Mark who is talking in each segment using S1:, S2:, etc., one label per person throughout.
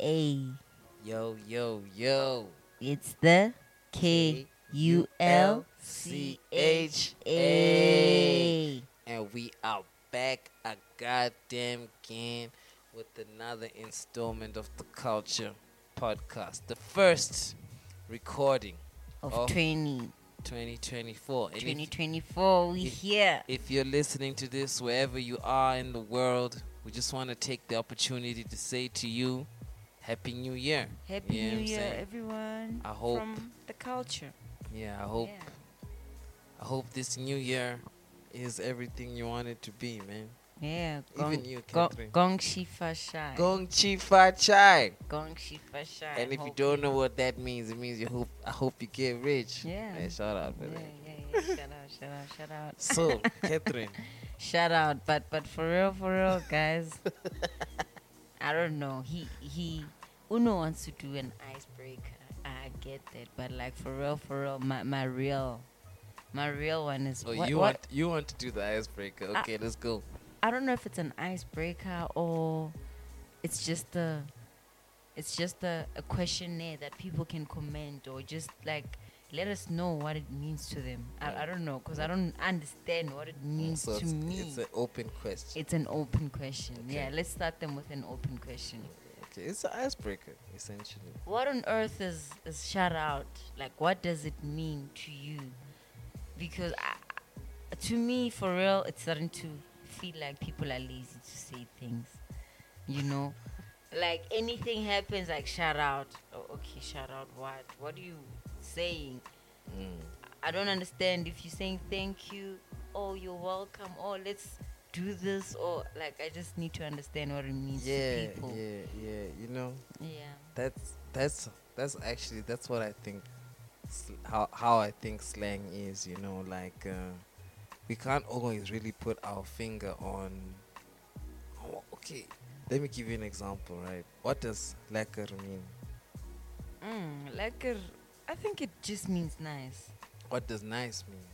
S1: A.
S2: Yo, yo, yo.
S1: It's the K U L C H A.
S2: And we are back a goddamn again with another installment of the Culture Podcast. The first recording
S1: Of
S2: Of
S1: 20,
S2: 2024. And
S1: 2024, we
S2: if-
S1: here.
S2: If you're listening to this wherever you are in the world, we just want to take the opportunity to say to you, Happy New Year.
S1: Happy
S2: You
S1: New Year,
S2: saying?
S1: everyone.
S2: I hope-
S1: From the culture.
S2: Yeah, I hope
S1: Yeah.
S2: I hope this new year is everything you want it to be, man.
S1: Yeah.
S2: Even
S1: Gong,
S2: you,
S1: gong,
S2: Catherine.
S1: gong Shifa Shai.
S2: Gong Chi Fa Chai.
S1: Gong Shifa Shai.
S2: And if you don't know what that means, it means you hope I hope you get rich.
S1: Yeah.
S2: Hey, shout out,
S1: Yeah,
S2: brother.
S1: yeah, yeah. shout out, shout out, shout out.
S2: So, Catherine,
S1: Shout out, but but for real, for real, guys. I don't know. He he Uno wants to do an icebreaker. I get that, but like for real, for real, my my real, my real one is
S2: oh,
S1: what,
S2: you
S1: what
S2: want you want to do the icebreaker? Okay, let's go.
S1: I don't know if it's an icebreaker or it's just a it's just a, a questionnaire that people can comment or just like let us know what it means to them. I, I don't know because I don't understand what it oh, means
S2: so
S1: to
S2: it's,
S1: me.
S2: it's an open question.
S1: It's an open question.
S2: Okay.
S1: Yeah, let's start them with an open question.
S2: It's an icebreaker essentially.
S1: What on earth is is shout out? Like, what does it mean to you? Because I, to me, for real, it's starting to feel like people are lazy to say things. You know, like anything happens, like shout out. Oh, okay, shout out. What? What are you saying?
S2: Mm.
S1: I don't understand if you're saying thank you. Oh, you're welcome. Oh, let's do this. Or like, I just need to understand what it means
S2: Yeah,
S1: to people.
S2: yeah, yeah. You know,
S1: Yeah.
S2: that's that's that's actually that's what I think sl- how how I think slang is, you know, like uh, we can't always really put our finger on oh, okay, let me give you an example, right? What does lekker mean?
S1: Mm, lekker. I think it just means nice.
S2: What does nice mean?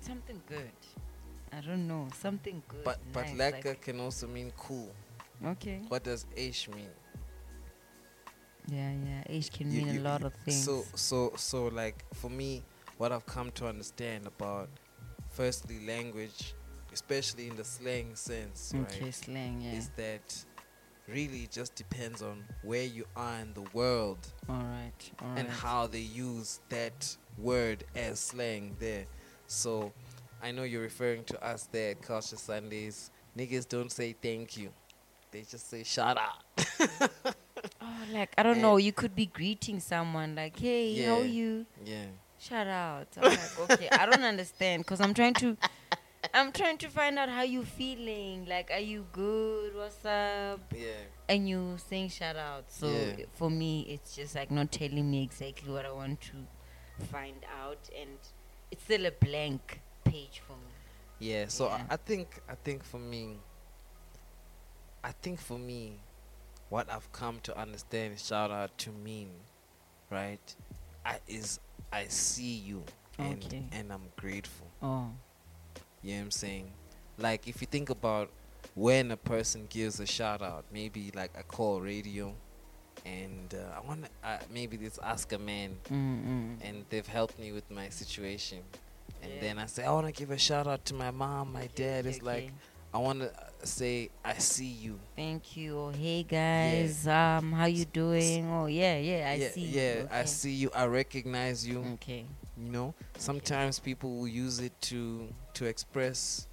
S1: Something good. I don't know. Something good.
S2: But but
S1: nice, like-
S2: can also mean cool.
S1: okay.
S2: What does ish mean?
S1: Yeah, yeah. Age can
S2: You-
S1: mean
S2: you-
S1: a lot of things.
S2: So so so like for me, what I've come to understand about firstly language, especially in the slang sense,
S1: okay,
S2: right,
S1: slang. Yeah.
S2: is that really just depends on where you are in the world
S1: all right. All right.
S2: and how they use that word as slang there. So I know you're referring to us there at Culture Sundays. Niggas don't say thank you. They just say shout out.
S1: Oh, like I don't
S2: And-
S1: know. You could be greeting someone like, "Hey, how are you?"
S2: yeah.
S1: Shout out. I'm like, okay, I don't understand because I'm trying to, I'm trying to find out how you feeling. Like, are you good? What's up?
S2: Yeah.
S1: And you saying shout out. So
S2: Yeah.
S1: for me, it's just like not telling me exactly what I want to find out, and it's still a blank page for me.
S2: Yeah, so
S1: Yeah.
S2: I, I think I think for me I think for me what I've come to understand shout out to mean, right? I is I see you and
S1: Okay.
S2: and I'm grateful.
S1: Oh,
S2: You know what I'm saying? Like if you think about when a person gives a shout out, maybe like I call radio and uh, I want to uh, maybe this ask a man
S1: mm-mm.
S2: and they've helped me with my situation. And
S1: Yeah.
S2: then I say, I want to give a shout out to my mom, my dad.
S1: Okay,
S2: It's like. I want to say, I see you.
S1: Thank you. Oh, hey guys, um, how you doing? Oh, yeah, yeah, I
S2: yeah,
S1: see. you.
S2: Yeah, I see you. I recognize you.
S1: Okay.
S2: You know, sometimes people will use it to to express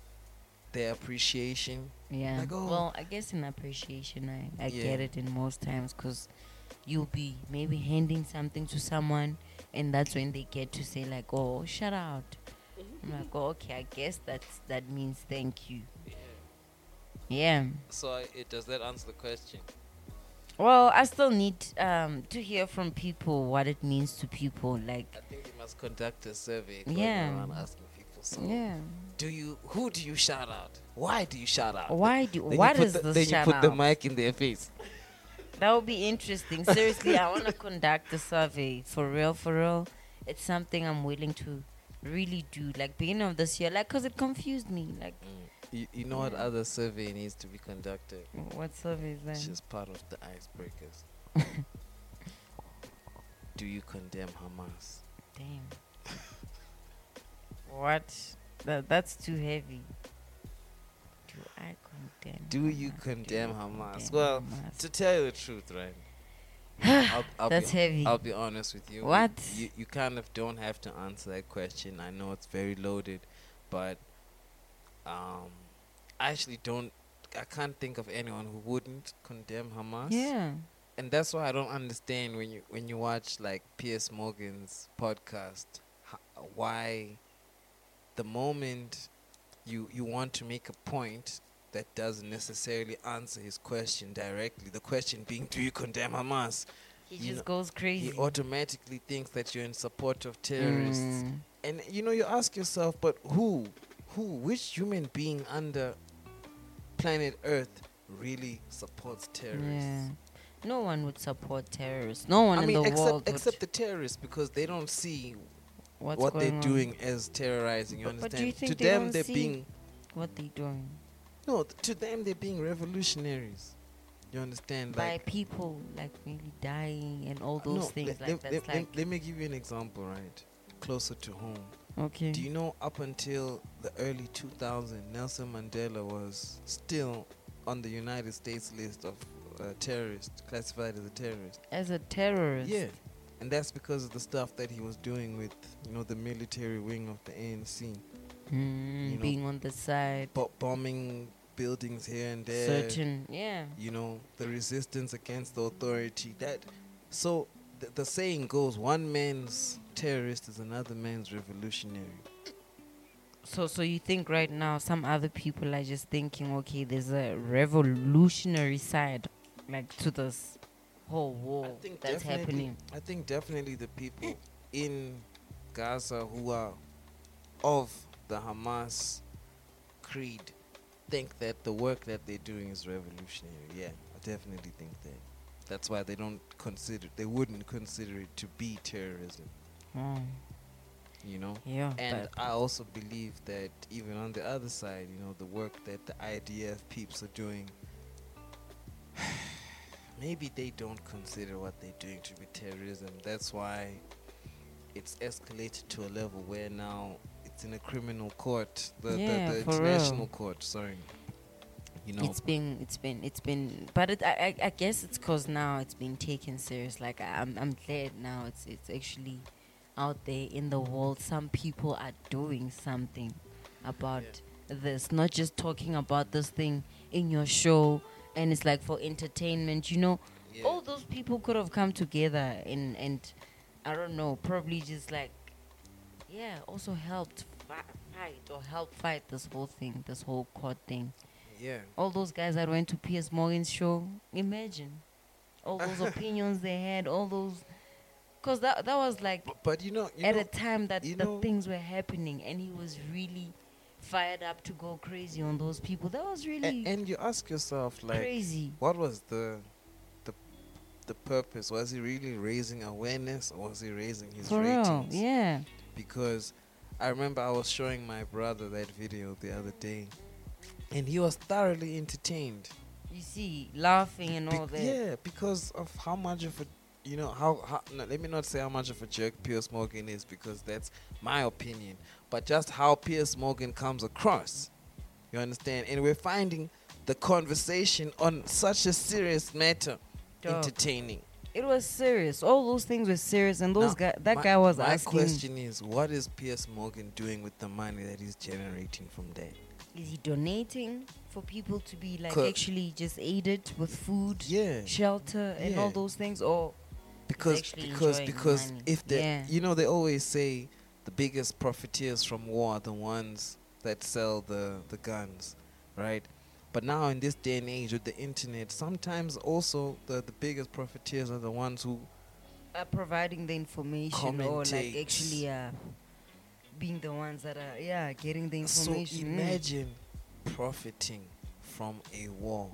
S2: their appreciation.
S1: Yeah.
S2: Like, oh.
S1: Well, I guess in appreciation, I, I
S2: Yeah.
S1: get it in most times because you'll be maybe handing something to someone, and that's when they get to say like, "Oh, shout out." I'm like, "Oh, okay, I guess that's that means thank you." Yeah.
S2: So I, it does that answer the question?
S1: Well, I still need um, to hear from people what it means to people. Like,
S2: I think you must conduct a survey.
S1: Yeah.
S2: around asking people. So,
S1: yeah.
S2: do you? Who do you shout out? Why do you shout out?
S1: Why do?
S2: Then
S1: What is
S2: the,
S1: this
S2: Then
S1: shout
S2: you put the mic in their face.
S1: That would be interesting. Seriously, I want to conduct a survey for real, for real. It's something I'm willing to really do. Like beginning of this year, like, cause it confused me. Like,
S2: Mm. You, you know what other survey needs to be conducted?
S1: What survey is that?
S2: Is part of the icebreakers. Do you condemn Hamas?
S1: Damn. what? That that's too heavy. Do I condemn?
S2: Do you condemn
S1: you
S2: Hamas?
S1: condemn
S2: Well,
S1: Hamas?
S2: To tell you the truth, right? I'll, I'll
S1: that's
S2: be,
S1: heavy.
S2: I'll be honest with you.
S1: What?
S2: You, you kind of don't have to answer that question. I know it's very loaded, but um, I actually don't. I can't think of anyone who wouldn't condemn Hamas.
S1: yeah.
S2: and that's why I don't understand when you when you watch like Piers Morgan's podcast, why the moment you you want to make a point that doesn't necessarily answer his question directly, the question being, do you condemn Hamas?
S1: He
S2: you
S1: just
S2: know,
S1: goes crazy.
S2: He automatically thinks that you're in support of terrorists,
S1: Mm.
S2: and you know you ask yourself, but who, who, which human being under planet Earth really supports terrorists?
S1: Yeah. No one would support terrorists. No one
S2: I mean,
S1: in the
S2: except
S1: world
S2: except the terrorists because they don't see
S1: What's
S2: what they're
S1: on?
S2: doing as terrorizing. You
S1: But- but
S2: understand?
S1: think
S2: to
S1: they
S2: them, they're being
S1: What they're doing?
S2: No. To them, they're being revolutionaries. You understand?
S1: By
S2: Like
S1: people like really dying and all those
S2: no,
S1: things
S2: let,
S1: like
S2: let- let-
S1: like
S2: let me give you an example, right? Closer to home.
S1: okay.
S2: Do you know up until the early 2000s, Nelson Mandela was still on the United States list of uh, terrorists, classified as a terrorist.
S1: As a terrorist.
S2: Yeah, and that's because of the stuff that he was doing with, you know, the military wing of the ANC,
S1: Mm,
S2: You know,
S1: being on the side.
S2: Bo- bombing buildings here and there.
S1: Certain. Yeah.
S2: You know, the resistance against the authority. That, so the, the saying goes, one man's terrorist is another man's revolutionary.
S1: So, so you think right now some other people are just thinking, okay, there's a revolutionary side, like to this whole war that's happening.
S2: I think definitely the people in Gaza who are of the Hamas creed think that the work that they're doing is revolutionary. Yeah, I definitely think that. That's why they don't consider they wouldn't consider it to be terrorism,
S1: Oh,
S2: you know?
S1: yeah.
S2: And I also believe that even on the other side, you know, the work that the IDF peeps are doing, maybe they don't consider what they're doing to be terrorism. That's why it's escalated to a level where now it's in a criminal court, the,
S1: Yeah,
S2: the, the international
S1: real.
S2: court. Sorry, you know.
S1: it's been, it's been, it's been. But it, I, I, I guess it's cause now it's been taken serious. Like I- I'm, I'm glad now it's, it's actually out there in the world. Some people are doing something about this, not just talking about this thing in your show, and it's like for entertainment. You know,
S2: yeah.
S1: all those people could have come together and and I don't know, probably just like yeah, also helped fi- fight or help fight this whole thing, this whole court thing.
S2: yeah.
S1: All those guys that went to Piers Morgan's show, imagine all those opinions they had, all those, cause that that was like
S2: But, but you know, you
S1: at
S2: know,
S1: a time that the
S2: know-
S1: things were happening, and he was really fired up to go crazy on those people. That was really
S2: a- and you ask yourself, like,
S1: crazy.
S2: what was the the the purpose? Was he really raising awareness, or was he raising his
S1: For
S2: ratings?
S1: real, yeah.
S2: Because I remember I was showing my brother that video the other day, and he was thoroughly entertained.
S1: You see, laughing and
S2: Be-
S1: all that.
S2: yeah, because of how much of a you know how, how no, let me not say how much of a jerk Piers Morgan is because that's my opinion, but just how Piers Morgan comes across. You understand? And we're finding the conversation on such a serious matter
S1: Dog.
S2: entertaining.
S1: It was serious. All those things were serious, and those
S2: Now,
S1: guy, that
S2: my-
S1: guy was
S2: My
S1: asking, My
S2: question is, what is Piers Morgan doing with the money that he's generating from that?
S1: is he donating for people to be like
S2: Co-
S1: actually just aided with food,
S2: Yeah,
S1: shelter, and all those things, or
S2: because because because
S1: money.
S2: if they,
S1: Yeah.
S2: you know, they always say the biggest profiteers from war are the ones that sell the the guns, right? But now in this day and age with the internet, sometimes also the the biggest profiteers are the ones who
S1: are providing the information, or like actually uh, being the ones that are yeah getting the
S2: So
S1: information. Mm.
S2: imagine profiting from a war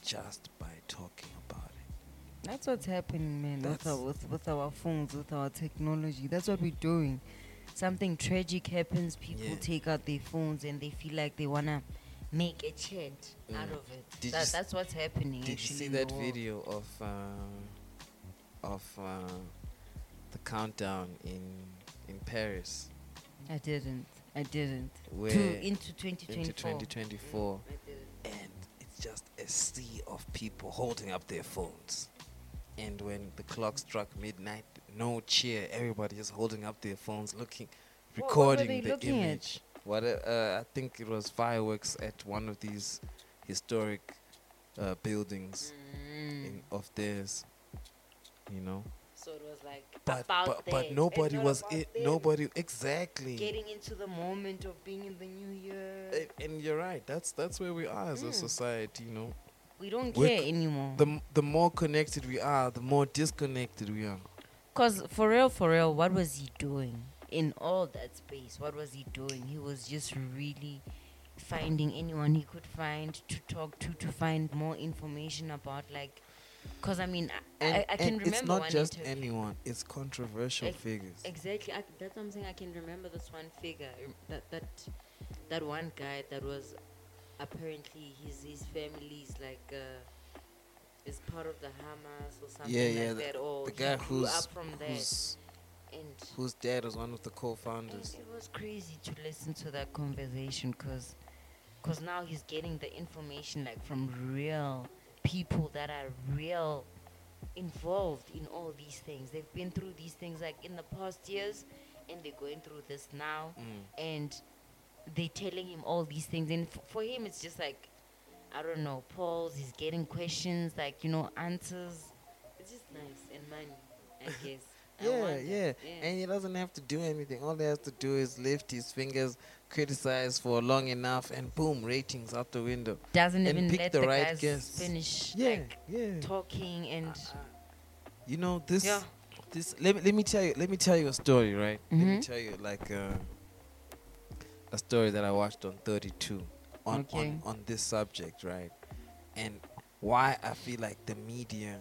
S2: just by talking about it.
S1: That's what's happening, man. With
S2: That's-
S1: our, with, with our phones, with our technology. That's what we're doing. Something tragic happens, people
S2: Yeah.
S1: take out their phones and they feel like they wanna make a chant out of it.
S2: Did
S1: That, that's what's happening.
S2: Did you see that video of uh, of uh, the countdown in in Paris
S1: I didn't. I didn't.
S2: where
S1: to, into 2024.
S2: into 2024
S1: I
S2: and it's just a sea of people holding up their phones. And when the clock struck midnight, no cheer, everybody just holding up their phones, looking, recording the
S1: looking at?
S2: What uh, I think it was fireworks at one of these historic uh, buildings
S1: Mm.
S2: in, of theirs. You know,
S1: So it was like
S2: but
S1: about
S2: but, but nobody was it.
S1: them.
S2: Nobody exactly.
S1: getting into the moment of being in the new year.
S2: And, and you're right. That's that's where we are as a
S1: Mm.
S2: society. You know,
S1: we don't
S2: we're
S1: care
S2: c-
S1: anymore.
S2: the m- the more connected we are, the more disconnected we are.
S1: Cause for real, for real, what was he doing in all that space? What was he doing? He was just really finding anyone he could find to talk to to find more information about. Like, cause I mean, I,
S2: And,
S1: I, I can remember
S2: it's not
S1: one
S2: just
S1: interview.
S2: anyone; it's controversial
S1: Ex-
S2: figures.
S1: Exactly. I, that's what I'm saying. I can remember this one figure. That that that one guy that was apparently his his family's like uh, is part of the Hamas or something
S2: Yeah, yeah,
S1: like
S2: the-
S1: that. Or
S2: the
S1: he
S2: guy
S1: grew
S2: who's
S1: up from there,
S2: whose
S1: and,
S2: whose dad was one of the co-founders.
S1: it was crazy to listen to that conversation because because now he's getting the information like from real people that are real involved in all these things. They've been through these things like in the past years, and they're going through this now,
S2: Mm.
S1: and they're telling him all these things. And f- for him, it's just like I don't know, Paul's He's getting questions like you know answers. It's just nice and money, I guess. I
S2: Yeah, yeah, and he doesn't have to do anything. All he has to do is lift his fingers, criticize for long enough, and boom, ratings out the window.
S1: doesn't
S2: and
S1: even
S2: pick
S1: let
S2: the
S1: the,
S2: right
S1: guys
S2: guests.
S1: finish
S2: Yeah,
S1: like
S2: yeah.
S1: talking and
S2: You know this.
S1: yeah.
S2: This. Let me let me tell you. Let me tell you a story, right? Let me
S1: Mhm.
S2: tell you like uh, a story that I watched on 32 on
S1: Okay.
S2: on on this subject, right? And why I feel like the media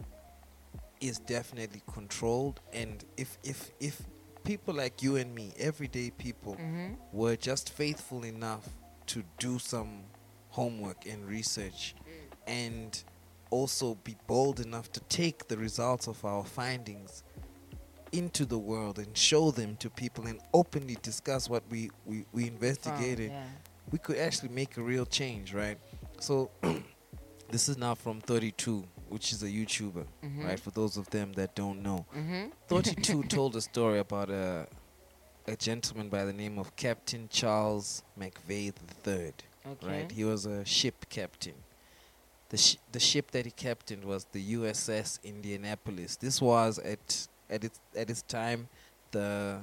S2: is definitely controlled, and if if if people like you and me, everyday people,
S1: Mm-hmm.
S2: were just faithful enough to do some homework and research and also be bold enough to take the results of our findings into the world and show them to people and openly discuss what we, we, we investigated,
S1: yeah.
S2: we could actually make a real change, right? So, this is now from 32, which is a YouTuber,
S1: Mhm.
S2: right? For those of them that don't know.
S1: Mm-hmm.
S2: 32 told a story about a, a gentleman by the name of Captain Charles McVay III,
S1: Okay.
S2: right? He was a ship captain. The, sh- the ship that he captained was the USS Indianapolis. This was at at its at its time the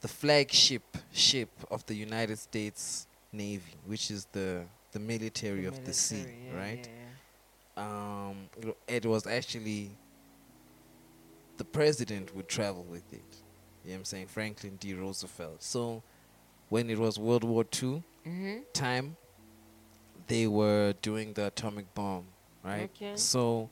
S2: the flagship ship of the United States Navy, which is the the military of the sea,
S1: yeah,
S2: right?
S1: yeah,
S2: um, it was actually the president would travel with it. You know what I'm saying? Franklin D. Roosevelt. So when it was World War II.
S1: Mm-hmm.
S2: time, they were doing the atomic bomb, right?
S1: Okay.
S2: So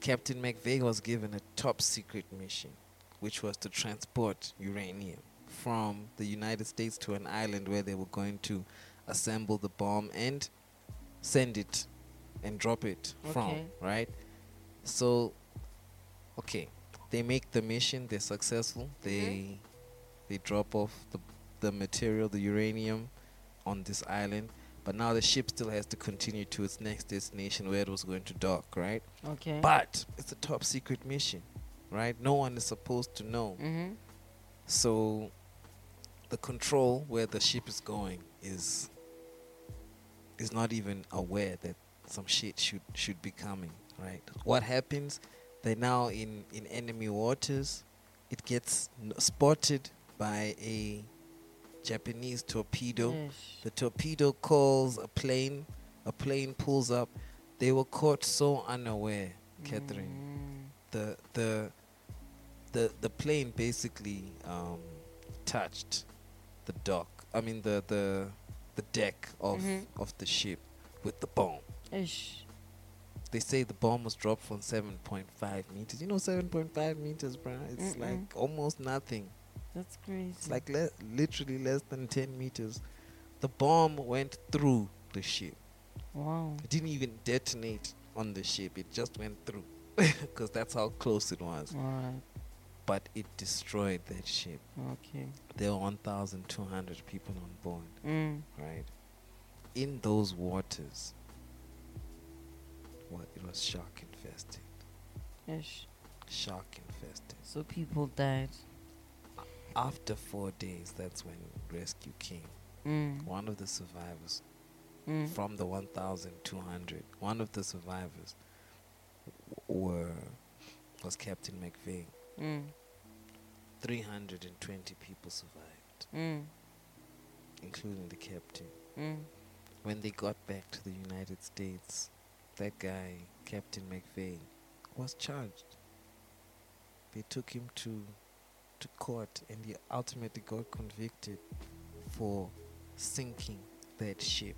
S2: Captain McVay was given a top secret mission, which was to transport uranium from the United States to an island where they were going to assemble the bomb and send it and drop it from, right? So, okay, they make the mission, they're successful, they they drop off the the material, the uranium, on this island. But now the ship still has to continue to its next destination where it was going to dock, right?
S1: Okay.
S2: But it's a top secret mission, right? No one is supposed to know.
S1: mm-hmm.
S2: So the control where the ship is going is is not even aware that some shit should should be coming, right? What happens? They're now in in enemy waters. It gets n- spotted by a Japanese torpedo. The torpedo calls a plane. A plane pulls up. They were caught so unaware, Catherine.
S1: Mm.
S2: The the the the plane basically um, touched the dock. I mean the the the deck of
S1: Mhm.
S2: of the ship with the bomb.
S1: Ish.
S2: They say the bomb was dropped from 7.5 meters. You know 7.5 meters, bruh? It's
S1: Mm-mm.
S2: like almost nothing.
S1: That's crazy.
S2: It's like le- literally less than 10 meters. The bomb went through the ship.
S1: Wow.
S2: It didn't even detonate on the ship. It just went through because that's how close it was. But it destroyed that ship.
S1: Okay.
S2: There were 1,200 people on board,
S1: Mm.
S2: right? In those waters, well, it was shark infested.
S1: Ish.
S2: Shark infested.
S1: So people died.
S2: After four days, that's when rescue came.
S1: Mm.
S2: One of the survivors
S1: Mm.
S2: from the 1,200, one of the survivors were was Captain McVay.
S1: Mm.
S2: 320 people survived,
S1: Mm.
S2: including the captain.
S1: Mm.
S2: When they got back to the United States, that guy, Captain McVay, was charged. They took him to to court and he ultimately got convicted for sinking that ship.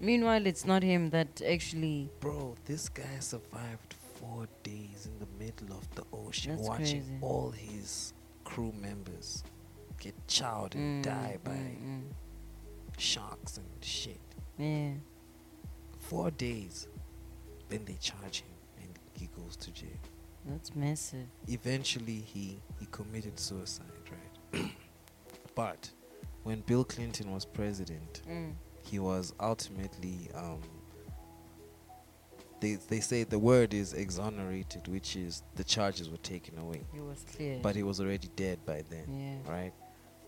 S1: Meanwhile, it's not him that actually.
S2: Bro, this guy survived four days in the middle of the ocean
S1: That's
S2: watching
S1: crazy.
S2: all his crew members get chowed and
S1: Mm,
S2: die by
S1: mm,
S2: sharks and shit.
S1: mm. Yeah.
S2: Four days. Then they charge him and he goes to jail.
S1: That's massive.
S2: Eventually he, he committed suicide, right? but when Bill Clinton was president,
S1: Mm.
S2: he was ultimately um they they say the word is exonerated, which is the charges were taken away.
S1: He was clear.
S2: But he was already dead by then,
S1: yeah.
S2: right?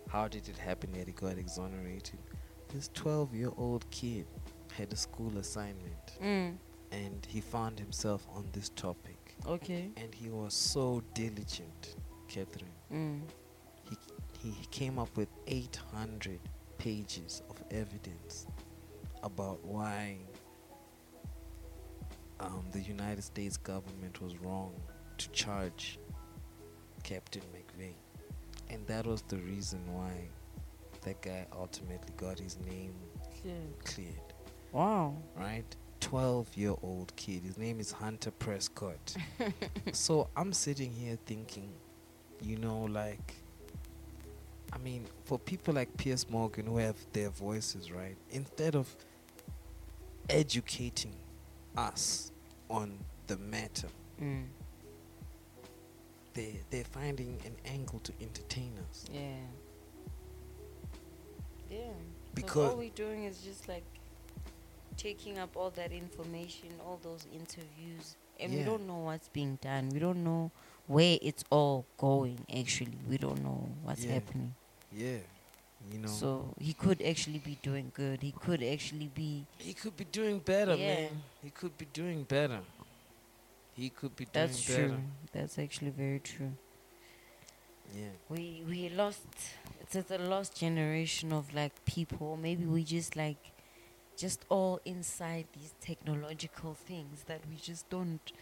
S2: How did it happen that he got exonerated? This 12 year old kid had a school assignment
S1: Mm.
S2: and he found himself on this topic.
S1: Okay.
S2: And he was so diligent, Catherine.
S1: Mm.
S2: He, he came up with 800 pages of evidence about why um, the United States government was wrong to charge Captain McVay. And that was the reason why that guy ultimately got his name
S1: Clear.
S2: cleared,
S1: Wow.
S2: right? 12 year old kid. His name is Hunter Prescott. so I'm sitting here thinking, you know, like, I mean, for people like Piers Morgan who have their voices, right? Instead of educating us on the matter,
S1: Mm.
S2: they they're finding an angle to entertain us.
S1: Yeah. Yeah.
S2: Because-
S1: all we're doing is just like taking up all that information, all those interviews, and we don't know what's being done. We don't know where it's all going. Actually, we don't know what's
S2: Yeah.
S1: happening.
S2: Yeah, you know,
S1: So he could actually be doing good. He could actually be.
S2: he could be doing better,
S1: Yeah.
S2: man. He could be doing better. He could be doing
S1: That's
S2: better.
S1: true. That's actually very true.
S2: Yeah.
S1: We we lost. It's, it's a lost generation of like people. Maybe we just like, just all inside these technological things that we just don't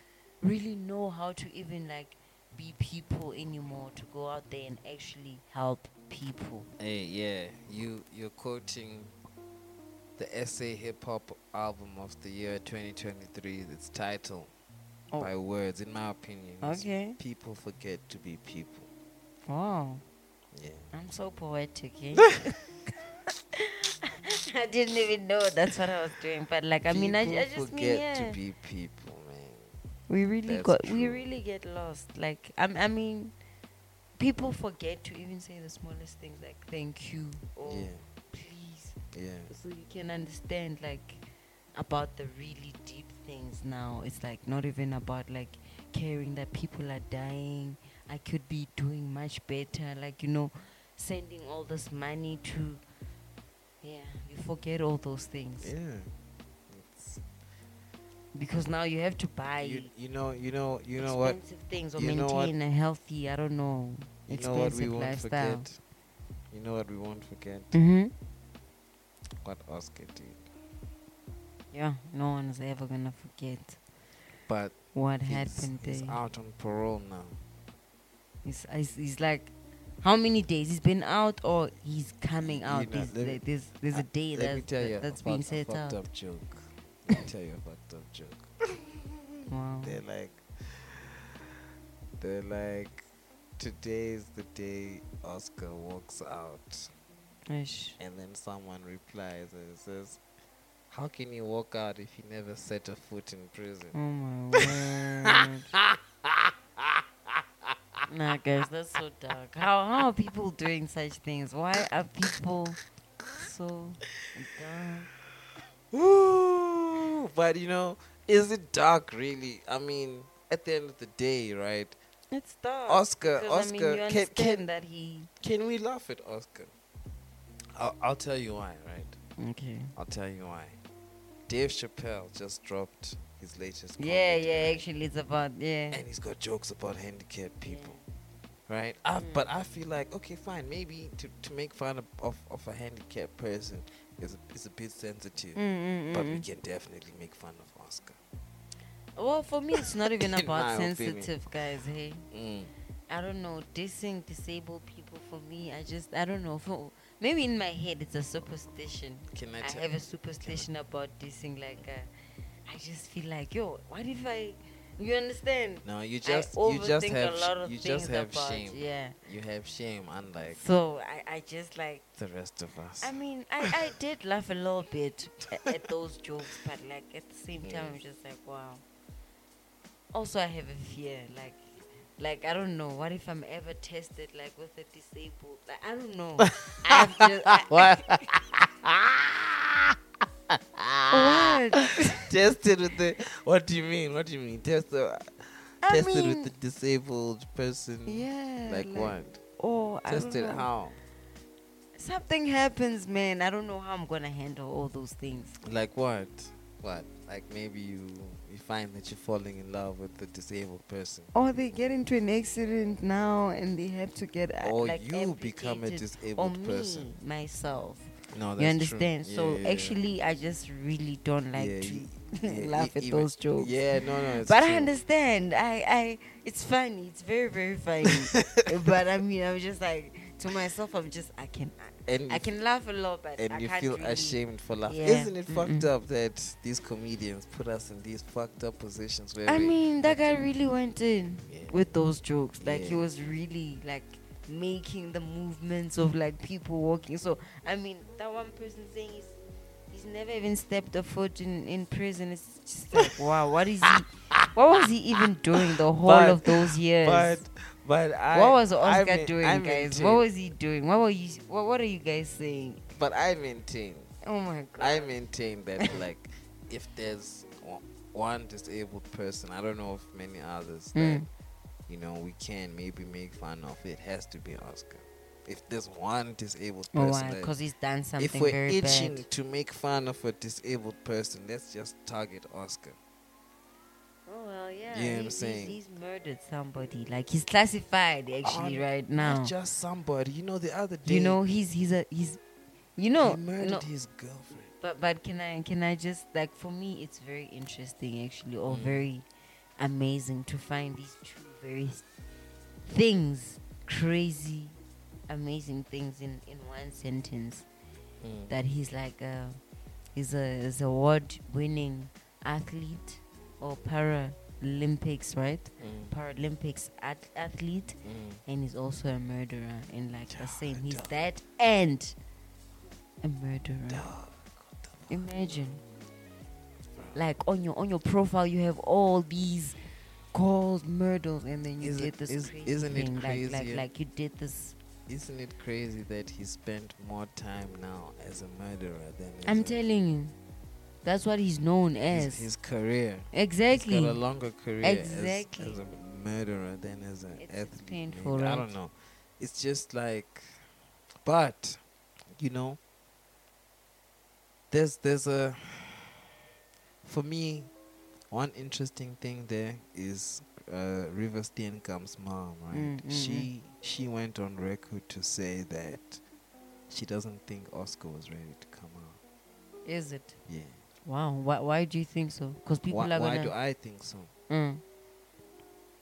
S1: really know how to even like be people anymore. To go out there and actually help people.
S2: Hey, yeah, you you're quoting the SA Hip Hop album of the year 2023. Its title
S1: Oh.
S2: by words, in my opinion. is
S1: Okay.
S2: People forget to be people.
S1: Wow.
S2: Yeah.
S1: I'm so poetic. Eh? I didn't even know. That's what I was doing, but like I mean, I, I just mean yeah.
S2: to be people, man.
S1: we really
S2: That's
S1: got we really get lost. Like I, I mean people forget to even say the smallest things like thank you or
S2: Yeah,
S1: please.
S2: Yeah,
S1: so you can understand like about the really deep things now. It's like not even about like caring that people are dying. I could be doing much better. Like you know sending all this money to yeah you forget all those things
S2: yeah. It's,
S1: because now you have to buy
S2: you, you know, you know, you know what?
S1: expensive things or
S2: you
S1: maintain a healthy, I don't know,
S2: You know what we won't
S1: lifestyle.
S2: forget. You know what we won't forget?
S1: Mm-hmm.
S2: What Oscar did.
S1: Yeah, no one's ever gonna forget
S2: But
S1: what happened
S2: he's
S1: there.
S2: out on parole now.
S1: He's, he's, he's like, how many days he's been out or he's coming
S2: You
S1: out?
S2: know,
S1: There's,
S2: let me-
S1: there- there's, there's a day
S2: Let me
S1: that,
S2: tell you,
S1: that's being
S2: fuck- a fucked up joke. Let me tell you a fucked up joke.
S1: Wow.
S2: They're like, they're like, today is the day Oscar walks out
S1: Ish.
S2: And then someone replies and says, How can you walk out if you never set a foot in prison?
S1: Oh my word. Nah, guys, that's so dark. How how are people doing such things? Why are people so dark?
S2: Ooh, but you know, is it dark really? I mean, at the end of the day, right?
S1: It's dark.
S2: Oscar,
S1: I mean,
S2: Oscar,
S1: you
S2: can, can,
S1: that he.
S2: can we laugh at Oscar? I'll, I'll tell you why, right?
S1: Okay.
S2: I'll tell you why. Dave Chappelle just dropped his latest.
S1: Yeah,
S2: comedy,
S1: yeah.
S2: right?
S1: Actually, it's about yeah.
S2: and he's got jokes about handicapped people, right? I, But I feel like okay, fine, maybe to, to make fun of, of, of a handicapped person is a, is a bit sensitive,
S1: Mm, mm,
S2: but
S1: mm,
S2: we
S1: mm.
S2: can definitely make fun of Oscar.
S1: Well, for me, it's not even about
S2: my opinion.
S1: sensitive guys. Hey,
S2: Mm.
S1: I don't know. Dissing disabled people for me, I just I don't know. For maybe in my head, it's a superstition.
S2: Can I
S1: I have a superstition about dissing. Like, uh, I just feel like, yo, what if I? You understand?
S2: No, you
S1: I
S2: just you just have
S1: a lot
S2: sh-
S1: of
S2: you just have
S1: about,
S2: shame.
S1: Yeah.
S2: You have shame, unlike
S1: So I, I just like.
S2: the rest of us.
S1: I mean, I, I did laugh a little bit at, at those jokes, but like at the same time,
S2: Mm.
S1: I'm just like, wow. Also, I have a fear, like, like I don't know. What if I'm ever tested like with a disabled? Like, I don't know. I've just, I,
S2: what?
S1: what?
S2: Tested with the. What do you mean? What do you mean? Tested.
S1: I
S2: tested
S1: mean,
S2: with the disabled person.
S1: yeah.
S2: Like, what?
S1: Oh, I don't
S2: Tested how?
S1: Something happens, man. I don't know how I'm gonna handle all those things.
S2: Like what? What? Like maybe you you find that you're falling in love with the disabled person,
S1: Or they get into an accident now and they have to get uh,
S2: or
S1: like
S2: you become a
S1: amputated. or me
S2: person.
S1: myself.
S2: No, that's true.
S1: you understand?
S2: True.
S1: so
S2: Yeah, yeah, yeah.
S1: actually, I just really don't like
S2: Yeah,
S1: to
S2: yeah,
S1: laugh at those jokes.
S2: Yeah, no, no. It's
S1: but
S2: true.
S1: I understand. I, I, it's funny. It's very, very funny. but I mean, I'm just like to myself. I'm just I can,
S2: And
S1: I can laugh a lot, but
S2: and
S1: I
S2: you feel
S1: really.
S2: ashamed for laughing.
S1: Yeah.
S2: Isn't it fucked
S1: Mm-mm.
S2: up that these comedians put us in these fucked up positions where
S1: I mean, that guy really went in
S2: yeah,
S1: with those jokes. Like he was really like making the movements of like people walking. So I mean, that one person saying he's he's never even stepped a foot in in prison. It's just like wow, what is he? What was he even doing the whole
S2: But-
S1: of those years?
S2: but but I
S1: what was
S2: I
S1: Oscar doing,
S2: I
S1: guys?
S2: maintain-
S1: What was he doing? What were you? What, what are you guys saying?
S2: but I maintain
S1: Oh my god!
S2: I maintain that like if there's one disabled person, I don't know if many others that
S1: Mm.
S2: you know we can maybe make fun of. It has to be Oscar. If there's one disabled
S1: Oh,
S2: person,
S1: why?
S2: that-
S1: Because he's done something
S2: if we're
S1: very
S2: itching
S1: bad.
S2: to make fun of a disabled person, let's just target Oscar.
S1: Oh well, yeah.
S2: You know what I'm saying?
S1: He's, he's murdered somebody. Like he's classified actually
S2: Oh,
S1: right now.
S2: Not just somebody. You know, the other day,
S1: you know, he's he's a he's. You know,
S2: he murdered
S1: no,
S2: his girlfriend.
S1: but but can I can I just like for me it's very interesting actually or
S2: Mm.
S1: very amazing to find these two very things crazy amazing things in in one sentence.
S2: Mm.
S1: that he's like a he's a he's award winning athlete or Paralympics right?
S2: Mm.
S1: Paralympics at- athlete.
S2: Mm.
S1: and he's also a murderer and like the same. He's
S2: dog.
S1: that and a murderer.
S2: Dog, what the fuck,
S1: imagine. Like on your on your profile you have all these calls murders and then you
S2: Is
S1: did this
S2: is-
S1: crazy
S2: isn't it
S1: thing. Like like like you did this
S2: Isn't it crazy that he spent more time now as a murderer than as
S1: i'm
S2: a,
S1: telling you that's what he's known as
S2: his career?
S1: exactly
S2: He's got a longer career
S1: Exactly.
S2: as, a murderer than as an
S1: It's
S2: athlete.
S1: painful,
S2: maybe. I don't know. It's just like, but you know, there's there's a for me one interesting thing there is uh, Reeva Steenkamp's mom, right?
S1: Mm, mm,
S2: she she went on record to say that she doesn't think Oscar was ready to come out.
S1: is it
S2: Yeah.
S1: wow why, why do you think so because people
S2: Why,
S1: are
S2: why do I think so?
S1: Mm.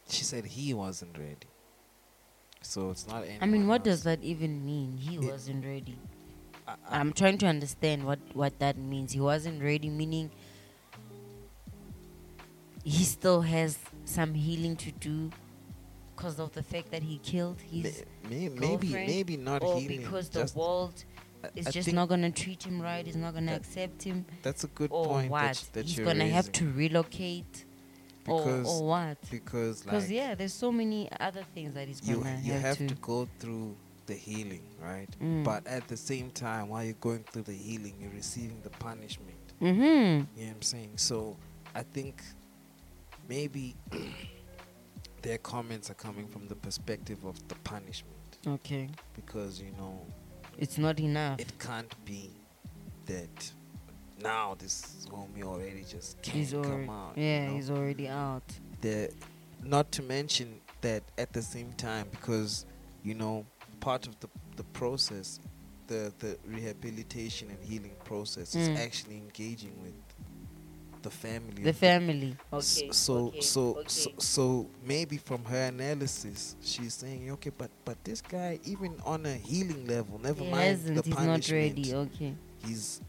S2: She said he wasn't ready. So it's not.
S1: i mean what does that even mean he
S2: It-
S1: wasn't ready
S2: I,
S1: i'm trying to understand what what that means he wasn't ready meaning he still has some healing to do because of the fact that he killed his
S2: may- may- maybe maybe not
S1: or
S2: healing.
S1: because the world is
S2: I
S1: just not gonna treat him right. Is not gonna accept him,
S2: that's a good
S1: or
S2: point
S1: what?
S2: that, that
S1: He's
S2: you're
S1: gonna have to relocate, or,
S2: Because-
S1: or what?
S2: because
S1: Because
S2: like
S1: yeah, there's so many other things that he's
S2: you
S1: gonna
S2: you
S1: have,
S2: have
S1: to.
S2: to go through the healing, right?
S1: Mm.
S2: But at the same time, while you're going through the healing, you're receiving the punishment.
S1: mm-hmm.
S2: You know what I'm saying? So I think maybe their comments are coming from the perspective of the punishment
S1: Okay,
S2: because you know
S1: it's not enough.
S2: it can't be that now this homie already just can't
S1: he's
S2: come out. you
S1: yeah,
S2: know?
S1: he's already out.
S2: the not to mention that at the same time because you know part of the the process the the rehabilitation and healing process is
S1: Mm.
S2: actually engaging with the family
S1: The family. Okay.
S2: so
S1: okay,
S2: so,
S1: okay.
S2: so so maybe from her analysis she's saying okay but but this guy even on a healing level never
S1: he
S2: mind
S1: hasn't.
S2: the
S1: He's not ready. Okay.
S2: he's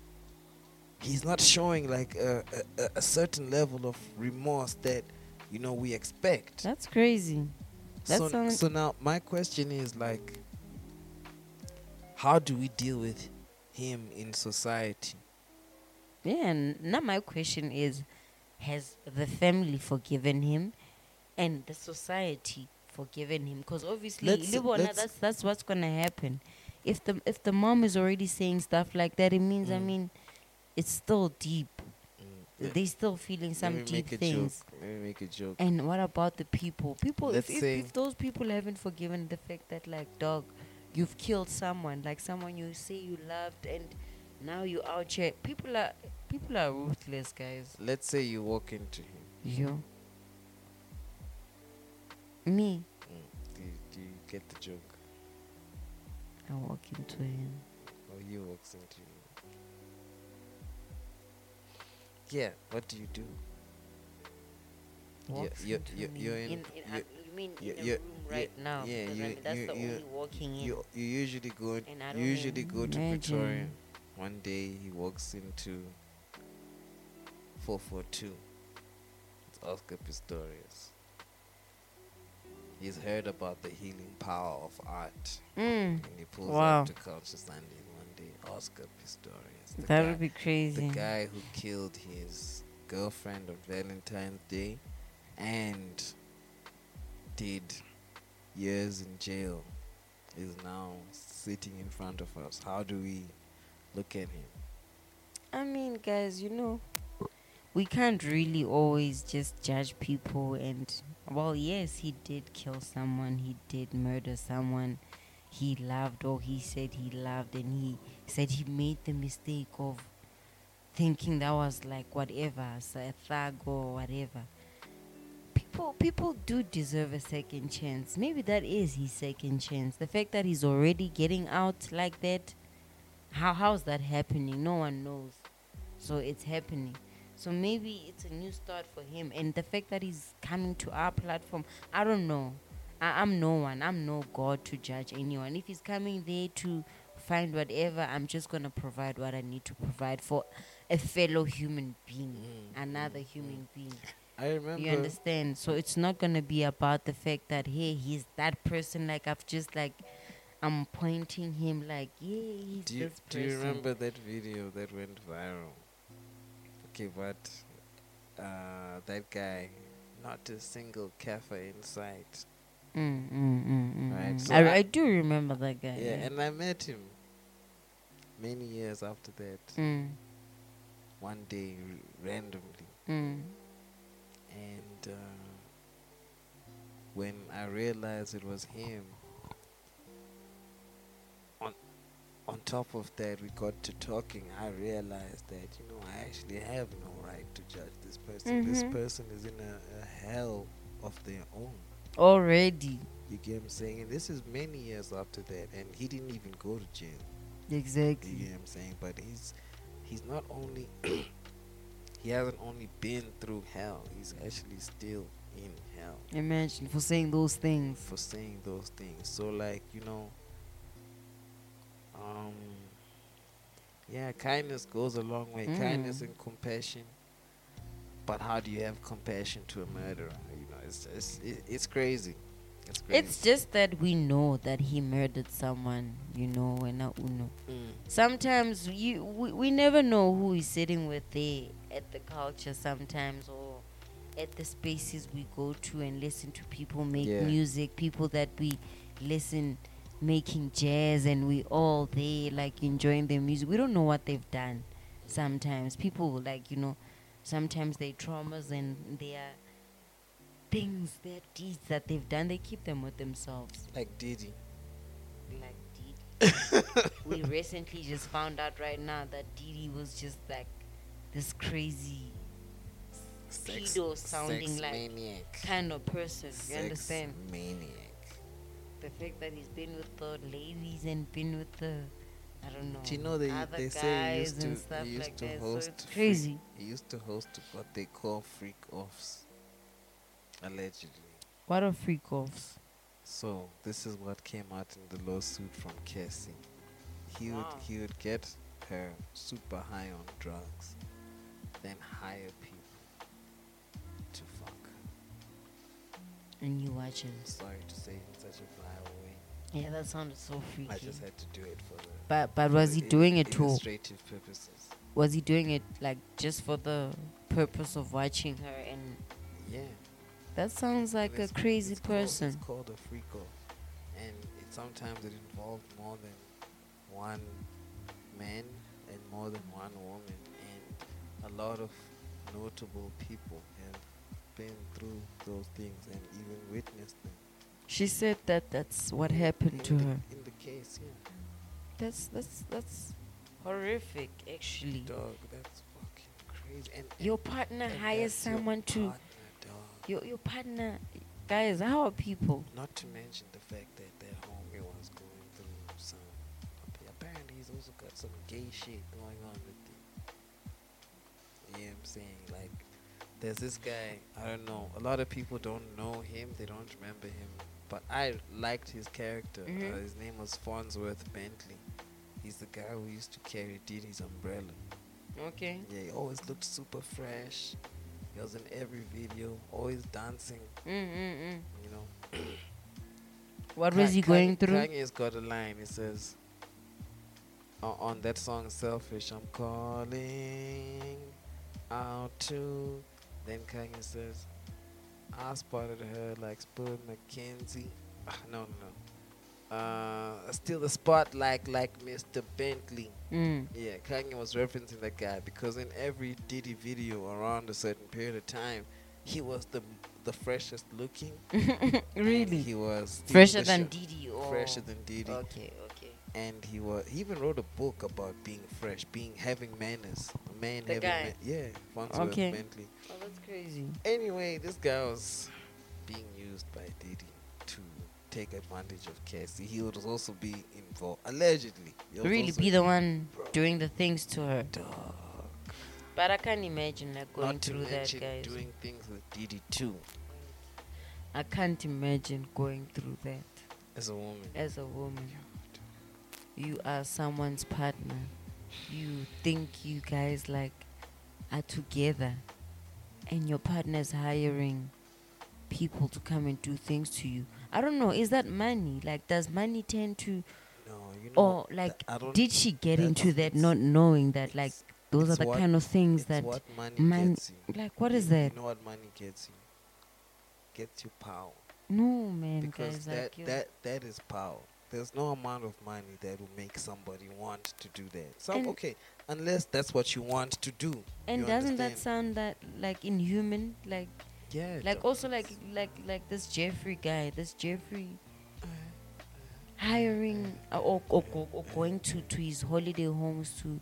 S2: he's not showing like a, a, a- a certain level of remorse that you know we expect
S1: That's crazy. That
S2: so,
S1: sounds-
S2: so now my question is like how do we deal with him in society
S1: Yeah, and now my question is has the family forgiven him and the society forgiven him? Because obviously
S2: Let's-
S1: Libona,
S2: let's-
S1: that's that's what's going to happen. If the if the mom is already saying stuff like that it means i
S2: Mm.
S1: mean it's still deep.
S2: Mm,
S1: they still feeling some
S2: me
S1: deep
S2: make a
S1: things.
S2: Joke let make a joke.
S1: And what about the people? People if,
S2: Let's
S1: if, if those people haven't forgiven the fact that like dog you've killed someone like someone you say you loved and now you out here people are people are ruthless guys.
S2: Let's say you walk into him.
S1: You me?
S2: Mm, do, you, do you get the joke?
S1: I walk into him.
S2: Or he walks into you. Yeah what do you do? Yeah,
S1: walks
S2: you-
S1: into
S2: you-
S1: me.
S2: you're in-
S1: in,
S2: you-
S1: uh, you mean
S2: you-
S1: in a
S2: you-
S1: room right now
S2: yeah,
S1: 'Cause I
S2: you-
S1: mean, that's
S2: you-
S1: the
S2: you-
S1: only walking in.
S2: you you usually go
S1: And I
S2: you
S1: don't
S2: usually go to Pretoria. One day he walks into 442 it's Oscar Pistorius he's heard about the healing power of art
S1: mm,
S2: and he pulls
S1: Wow.
S2: up to Culture Sunday one day Oscar Pistorius
S1: that
S2: guy-
S1: would be crazy
S2: the guy who killed his girlfriend on Valentine's Day and did years in jail is now sitting in front of us. How do we look at him?
S1: I mean, guys, you know, we can't really always just judge people. And, well, yes, he did kill someone, he did murder someone he loved or he said he loved, and he said he made the mistake of thinking that was like whatever, so a thug or whatever. People, people do deserve a second chance. Maybe that is his second chance. The fact that he's already getting out like that, how how's that happening? No one knows. So it's happening. So maybe it's a new start for him. And the fact that he's coming to our platform, I don't know. I, I'm no one. I'm no God to judge anyone. If he's coming there to find whatever, I'm just gonna provide what I need to provide for a fellow human being,
S2: Mm,
S1: another
S2: mm,
S1: human being.
S2: I remember.
S1: You understand? So it's not gonna be about the fact that hey, he's that person. Like I've just like I'm pointing him like yeah, he's
S2: Do you,
S1: this
S2: do you remember that video that went viral? Okay, but uh, that guy, not a single cafe in sight.
S1: Mm, mm, mm, mm,
S2: Right,
S1: mm.
S2: so
S1: I,
S2: I-
S1: I do remember that guy.
S2: Yeah, and I met him many years after that.
S1: mm,
S2: One day, r- randomly,
S1: mm,
S2: and uh, when I realized it was him, on top of that, we got to talking. I realized that you know I actually have no right to judge this person. This
S1: Mhm.
S2: person is in a, a hell of their own.
S1: already.
S2: You get what I'm saying? And this is many years after that, and he didn't even go to jail.
S1: Exactly.
S2: You get what I'm saying? But he's he's not only he hasn't only been through hell, he's actually still in hell
S1: Imagine for saying those things.
S2: for saying those things. So like, you know, um yeah, kindness goes a long way. Kindness
S1: Mm.
S2: and compassion. But how do you have compassion to a murderer? You know, it's it's it's crazy. It's crazy.
S1: It's just that we know that he murdered someone, you know, and not Uno.
S2: Mm.
S1: Sometimes you we, we never know who he's sitting with there at the culture sometimes or at the spaces we go to and listen to people make
S2: Yeah.
S1: music, people that we listen making jazz and we all there like enjoying their music. We don't know what they've done sometimes. People like, you know, sometimes their traumas and their things, their deeds that they've done, they keep them with themselves.
S2: Like Diddy.
S1: Like Diddy. we recently just found out right now that Diddy was just like this crazy
S2: Sex,
S1: pedo sounding
S2: sex
S1: like
S2: maniac.
S1: kind of person. You
S2: Sex
S1: understand?
S2: Maniac.
S1: The fact that he's been with the ladies and been with the I don't know.
S2: Do you know they-
S1: other
S2: they
S1: guys
S2: say he used
S1: and
S2: to-
S1: stuff
S2: he used
S1: like
S2: to
S1: that.
S2: host
S1: so it's
S2: free-
S1: crazy.
S2: He used to host what they call freak offs. Allegedly.
S1: What are freak offs?
S2: So this is what came out in the lawsuit from Cassie. He would he would get her super high on drugs, then hire people to fuck.
S1: And you watching.
S2: Sorry to say in such a vile way.
S1: Yeah, that sounded so freaky.
S2: I just had to do it for the
S1: But but was he doing it to
S2: illustrative purposes?
S1: was he doing it like just for the purpose of watching her and
S2: Yeah.
S1: that sounds like a crazy
S2: it's called-
S1: person.
S2: it's called a freak off, and it, sometimes it involved more than one man and more than one woman, and a lot of notable people have been through those things and even witnessed them.
S1: She said that that's what happened to her.
S2: In the case, yeah,
S1: That's that's that's horrific actually.
S2: dog, that's fucking crazy. And, and
S1: Your partner
S2: and
S1: hires
S2: that's your
S1: someone to
S2: dog.
S1: your your partner guys, how are people?
S2: Not to mention the fact that that homie was going through some. Apparently, he's also got some gay shit going on with him. Yeah, I'm saying like, there's this guy. I don't know. A lot of people don't know him. They don't remember him. But I liked his character.
S1: Mhm.
S2: Uh, his name was Fonzworth Bentley. He's the guy who used to carry Diddy's umbrella.
S1: Okay.
S2: Yeah, he always looked super fresh. He was in every video, always dancing.
S1: Mm-mm-mm.
S2: You know.
S1: What
S2: Ka-
S1: was he
S2: Kanye-
S1: going through?
S2: Kanye's got a line. He says, o- on that song "Selfish," I'm calling out to. Then Kanye says, I spotted her like Spud McKenzie. Ah, no, no, no. Uh, still the spot like like Mr. Bentley.
S1: Mm.
S2: Yeah, Kanye was referencing that guy because in every Diddy video around a certain period of time, he was the the freshest looking.
S1: really?
S2: he was
S1: Fresher than Diddy or
S2: fresher than Diddy.
S1: Okay, okay.
S2: And he was he even wrote a book about being fresh, being having manners, a man
S1: The
S2: having
S1: guy?
S2: ma- yeah, Fonzworth
S1: Okay.
S2: Bentley.
S1: Oh, that's crazy.
S2: Anyway, this guy was being used by Diddy to take advantage of Cassie. He would also be involved allegedly.
S1: Really be the one
S2: Bro.
S1: doing the things to her.
S2: dog.
S1: But I can't imagine like going
S2: Not to
S1: through that, guys.
S2: doing things with Diddy too,
S1: I can't imagine going through that
S2: as a woman.
S1: as a woman. You are someone's partner. You think you guys like are together, and your partner's hiring people to come and do things to you. I don't know. Is that money? Like, does money tend to,
S2: No, you know.
S1: or like, did she get into that not knowing that like those are the kind of things that
S2: what money
S1: man-
S2: gets you.
S1: like what is
S2: You-
S1: that?
S2: You know what money gets you? Gets you power.
S1: No man,
S2: because
S1: guys,
S2: that
S1: like
S2: that that is power. There's no amount of money that will make somebody want to do that. Some
S1: And-
S2: okay, unless that's what you want to do.
S1: and doesn't that sound that like inhuman? Like
S2: yeah,
S1: like also like like like this Jeffrey guy, this Jeffrey hiring uh, or, or, or, or going to, to his holiday homes to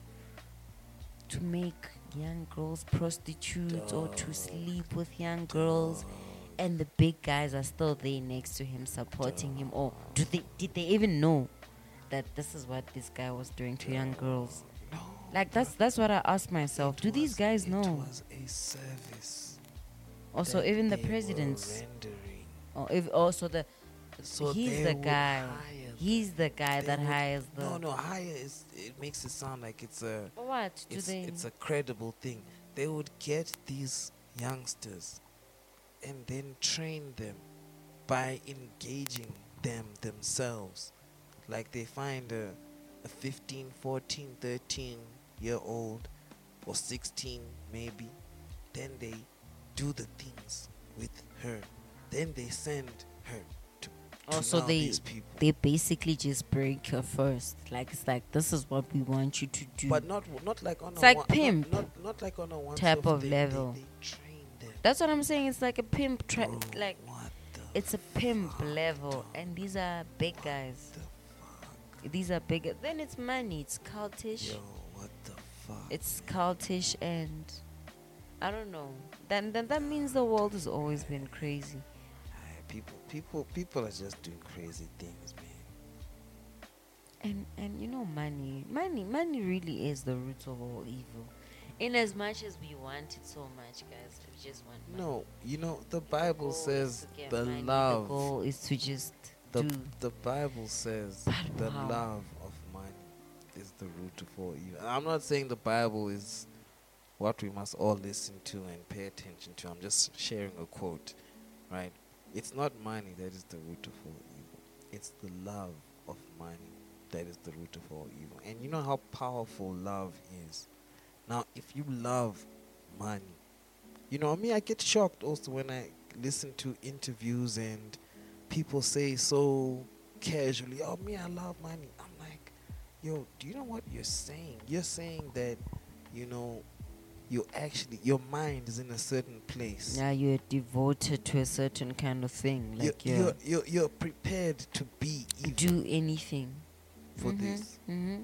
S1: to make young girls prostitutes or to sleep with young girls and the big guys are still there next to him supporting him or do they did they even know that this is what this guy was doing to young girls
S2: No,
S1: like that's that's what i ask myself
S2: it
S1: do these guys
S2: It
S1: know
S2: was a service.
S1: also even the presidents or if oh, also the
S2: So
S1: he's the guy he's the guy that hires the
S2: No, no, hire is. It makes it sound like it's a.
S1: what do
S2: It's,
S1: they
S2: it's a credible thing. They would get these youngsters and then train them by engaging them themselves. Like they find a, a 15, 14, 13 year old or 16 maybe, then they do the things with her. Then they send her to,
S1: Also, they-
S2: these people.
S1: They basically just break her first. Like it's like this is what we want you to do.
S2: but not not like on
S1: It's
S2: a
S1: like
S2: one,
S1: pimp
S2: Not, not, not like on a one
S1: type of
S2: they,
S1: level.
S2: They, they.
S1: That's what I'm saying. It's like a pimp. Tra-
S2: Bro,
S1: like it's a pimp
S2: fuck,
S1: level, and these are big guys.
S2: the fuck?
S1: These are bigger. Then it's money. It's cultish.
S2: Yo, what the fuck?
S1: It's cultish, and I don't know. Then then that means the world has always been crazy.
S2: People, people, people are just doing crazy things, man.
S1: And and you know money, money, money really is the root of all evil. In as much as we want it so much, guys, just want money.
S2: No, you know the
S1: The
S2: Bible
S1: is
S2: says the
S1: money.
S2: love.
S1: The goal is to just
S2: The,
S1: do.
S2: the Bible says
S1: But
S2: the
S1: wow.
S2: love of money is the root of all evil. I'm not saying the Bible is what we must all listen to and pay attention to. I'm just sharing a quote, right? It's not money that is the root of all evil. It's the love of money that is the root of all evil. And you know how powerful love is. Now, if you love money, you know, me, I get shocked also when I listen to interviews and people say so casually, "Oh, me, I love money." I'm like, "Yo, do you know what you're saying? You're saying that, you know, you actually your mind is in a certain place.
S1: Yeah, you're devoted to a certain kind of thing. Like
S2: you're,
S1: you're,
S2: you're you're prepared to be evil
S1: do anything
S2: for this,
S1: hmm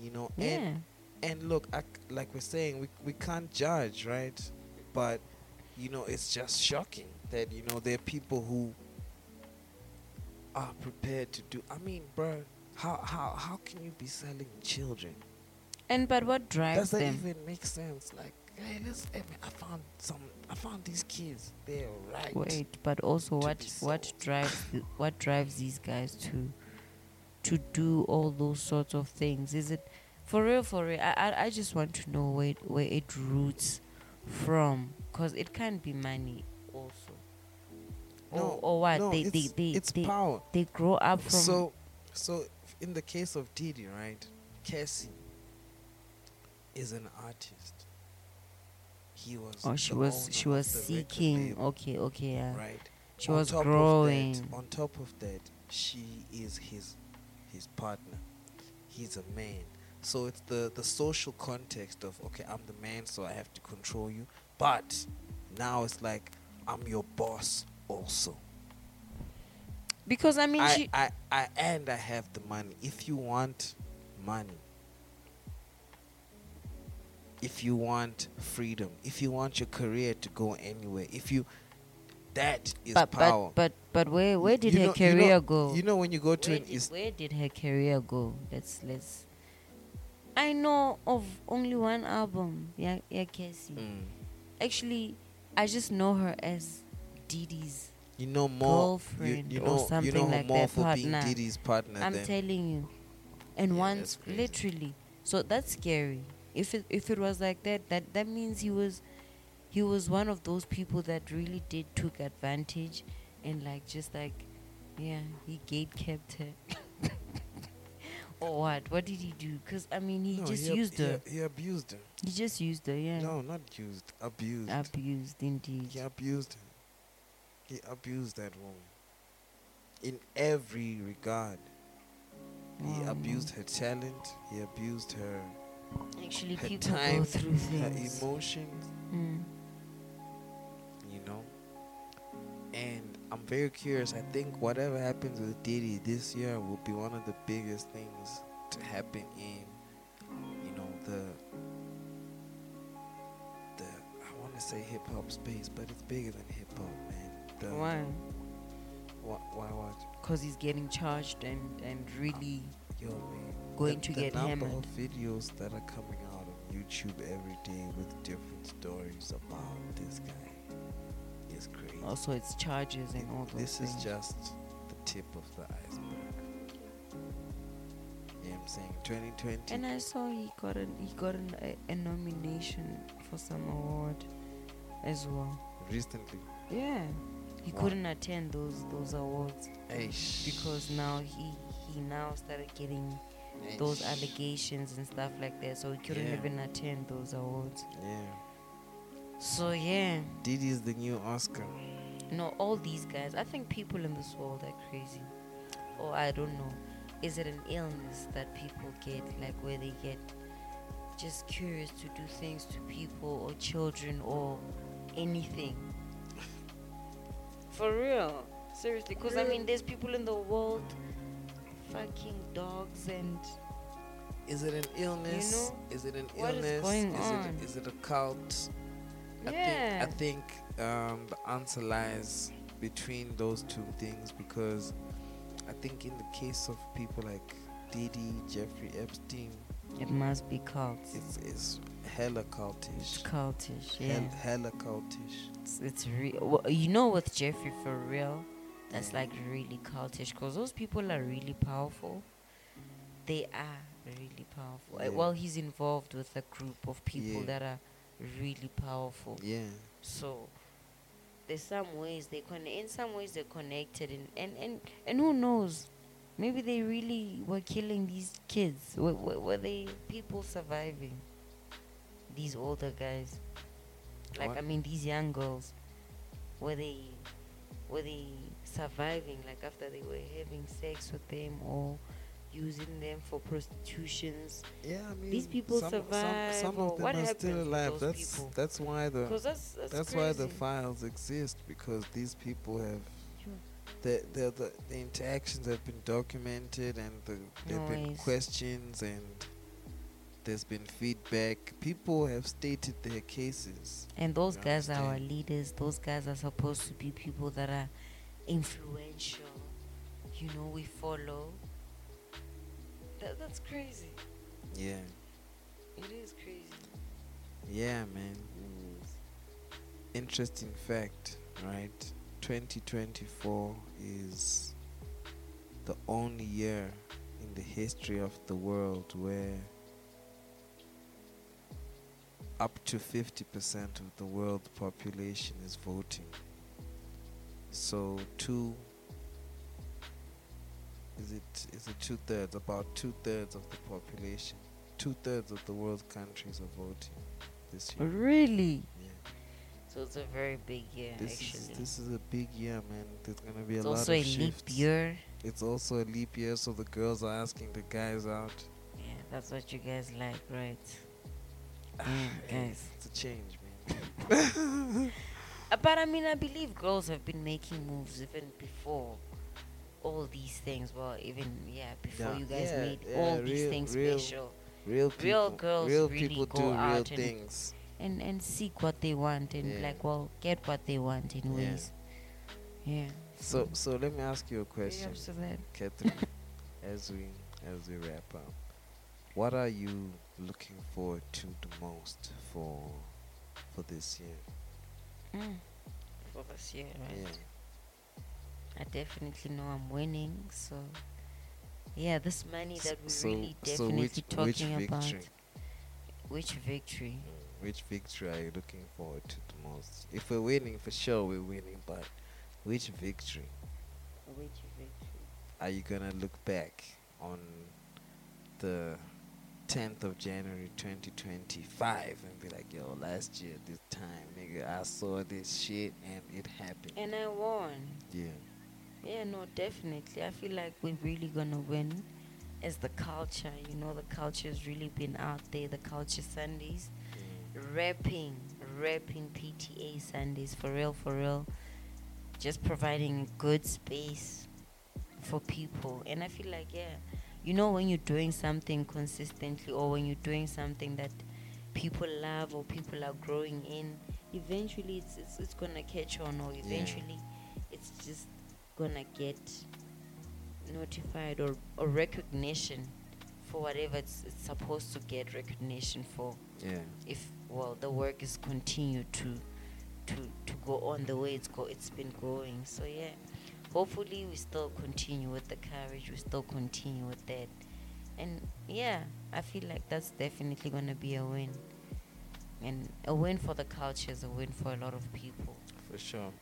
S2: you know.
S1: Yeah.
S2: And and look, I, like we're saying, we we can't judge, right? But you know, it's just shocking that you know there are people who are prepared to do. I mean, bro, how how how can you be selling children?
S1: And but what drives
S2: Does that
S1: them?
S2: even make sense? Like, hey, let's. I, mean, I found some. I found these kids. They're right.
S1: Wait, but also what what drives what drives these guys to to do all those sorts of things? Is it for real? For real? I I, I just want to know where it, where it roots from, cause it can't be money also.
S2: No,
S1: or, or what?
S2: no,
S1: they,
S2: it's,
S1: they they
S2: it's
S1: they,
S2: power.
S1: they grow up from
S2: So, so in the case of Diddy, right, Cassie is an artist. He was.
S1: Oh, she was she was seeking. Okay, okay, yeah.
S2: right.
S1: She
S2: On
S1: was
S2: of that-
S1: growing.
S2: on top of that, she is his his partner. He's a man. So it's the the social context of okay, I'm the man, so I have to control you. But now it's like I'm your boss also.
S1: Because I mean,
S2: I,
S1: she,
S2: I, I, and I have the money. If you want money, if you want freedom, if you want your career to go anywhere, if you, that is
S1: but,
S2: power.
S1: but but but where where did
S2: You
S1: her
S2: know- you know-
S1: career go?
S2: You know when you go to
S1: where,
S2: an
S1: did,
S2: is
S1: where did her career go? Let's let's. I know of only one album, yeah, yeah, Cassie.
S2: Mm.
S1: Actually, I just know her as Diddy's.
S2: you know more, you,
S1: Girlfriend
S2: you
S1: or
S2: know, you
S1: something
S2: know
S1: like
S2: more
S1: that,
S2: for being
S1: partner.
S2: Diddy's partner
S1: I'm
S2: than
S1: telling you, and
S2: Yeah,
S1: once literally, so that's scary. If it if it was like that, that that means he was, he was one of those people that really did took advantage, and like just like, yeah, he gate kept her. or what? What did he do? Cause I mean, he
S2: No,
S1: just
S2: ab-
S1: used
S2: he,
S1: her.
S2: He abused her.
S1: He just used her. Yeah.
S2: No, not used. Abused.
S1: Abused indeed.
S2: He abused her. He abused that woman. In every regard. He
S1: Oh,
S2: abused her talent. He abused her,
S1: Actually,
S2: her
S1: people
S2: time,
S1: go through things.
S2: her emotions.
S1: Mm.
S2: You know. And I'm very curious. I think whatever happens with Diddy this year will be one of the biggest things to happen in, you know, the the I want to say hip hop space, but it's bigger than hip hop, man. The,
S1: Why?
S2: Why? Why? What?
S1: Because he's getting charged and and really
S2: Yo, man.
S1: going
S2: the,
S1: to
S2: the
S1: get
S2: number of videos that are coming out on YouTube every day with different stories about this guy is crazy.
S1: Also, it's charges and all those
S2: this
S1: things.
S2: is just the tip of the iceberg. You know what I'm saying? 2020.
S1: And I saw he got an he got an, a, a nomination for some award as well.
S2: recently.
S1: Yeah, He
S2: Why?
S1: couldn't attend those those awards
S2: Eish.
S1: because now he he now started getting those allegations and stuff like that. So he couldn't
S2: Yeah.
S1: even attend those awards.
S2: Yeah.
S1: So yeah,
S2: Diddy is the new Oscar.
S1: no, all these guys. I think people in this world are crazy, or I don't know. Is it an illness that people get, like where they get just curious to do things to people or children or anything? For real, seriously. Because I mean, there's people in the world, fucking dogs and
S2: Is it an illness?
S1: know,
S2: is it an
S1: what is
S2: illness?
S1: going
S2: is
S1: on?
S2: it is it a cult?
S1: Yeah.
S2: I think I think um, the answer lies between those two things because I think in the case of people like Diddy, Jeffrey Epstein,
S1: It must be cults.
S2: it's it's hella cultish.
S1: It's
S2: cultish.
S1: yeah.
S2: Hell, hella cultish.
S1: It's, it's real. Well, you know, with Jeffrey for real, that's like really cultish because those people are really powerful. They are really powerful. Uh,
S2: Yeah.
S1: Well, he's involved with a group of people
S2: Yeah.
S1: that are really powerful.
S2: Yeah.
S1: So there's some ways they con. In some ways they're connected, and and and, and who knows? Maybe they really were killing these kids. Were, were, were they people surviving? These older guys, like
S2: What?
S1: I mean, these young girls, were they were they surviving? Like after they were having sex with them or using them for prostitutions?
S2: Yeah, I mean,
S1: These people
S2: some,
S1: survive,
S2: Some, some of them
S1: what
S2: are still alive. That's
S1: people?
S2: that's why the
S1: that's that's,
S2: that's why the files exist because these people have the the, the, the interactions have been documented and the, there have been questions and there's been feedback. People have stated their cases.
S1: And those guys are our leaders. Those guys are supposed to be people that are influential. You know, we follow. That, that's crazy.
S2: Yeah,
S1: It is crazy.
S2: yeah, man. Interesting fact, right? 2024 is the only year in the history of the world where up to 50% of the world population is voting. So two is it is it two thirds about two thirds of the population two thirds of the world's countries are voting this year.
S1: Really?
S2: Yeah.
S1: So it's a very big year,
S2: This
S1: actually.
S2: is this is a big year, man. There's gonna be a lot of it's also
S1: a leap year.
S2: It's also a leap year, so the girls are asking the guys out.
S1: Yeah, that's what you guys like, right? Guys.
S2: it's a change, man.
S1: Uh, but I mean, I believe girls have been making moves even before all these things. Well, even yeah, before
S2: Yeah,
S1: you guys
S2: yeah,
S1: made
S2: yeah,
S1: all these things
S2: real
S1: special,
S2: Real people,
S1: Real girls
S2: real
S1: really
S2: people
S1: go
S2: do real
S1: out and-
S2: things.
S1: and and seek what they want and like well get what they want in ways. Yeah.
S2: So, so let me ask you a question, Catherine, as we as we wrap up. What are you looking forward to the most for for this year?
S1: Mm. For this year, right?
S2: Yeah.
S1: I definitely know I'm winning, so yeah, this money that we're
S2: so,
S1: really definitely
S2: which which
S1: talking
S2: victory?
S1: about. Which victory?
S2: Mm, Which victory are you looking forward to the most? If we're winning, for sure we're winning, but which victory
S1: Which victory?
S2: are you gonna look back on the 10th of January 2025 and be like, yo, last year, this time, nigga, I saw this shit and it happened.
S1: And I won.
S2: yeah.
S1: Yeah, no, definitely. I feel like we're really gonna win as the culture. You know, the culture's really been out there. The culture Sundays,
S2: Mm.
S1: rapping, rapping PTA Sundays for real, for real. Just providing good space for people. And I feel like, yeah, you know, when you're doing something consistently or when you're doing something that people love or people are growing in, eventually it's it's, it's gonna catch on or eventually it's just gonna get notified or, or recognition for whatever it's, it's supposed to get recognition for.
S2: Yeah.
S1: if well the work is continued to to to go on the way it's go it's been going. So yeah. Hopefully we still continue with the courage we still continue with that. And yeah i feel like that's definitely to be a win. And a win for the culture is a win for a lot of people.
S2: For sure.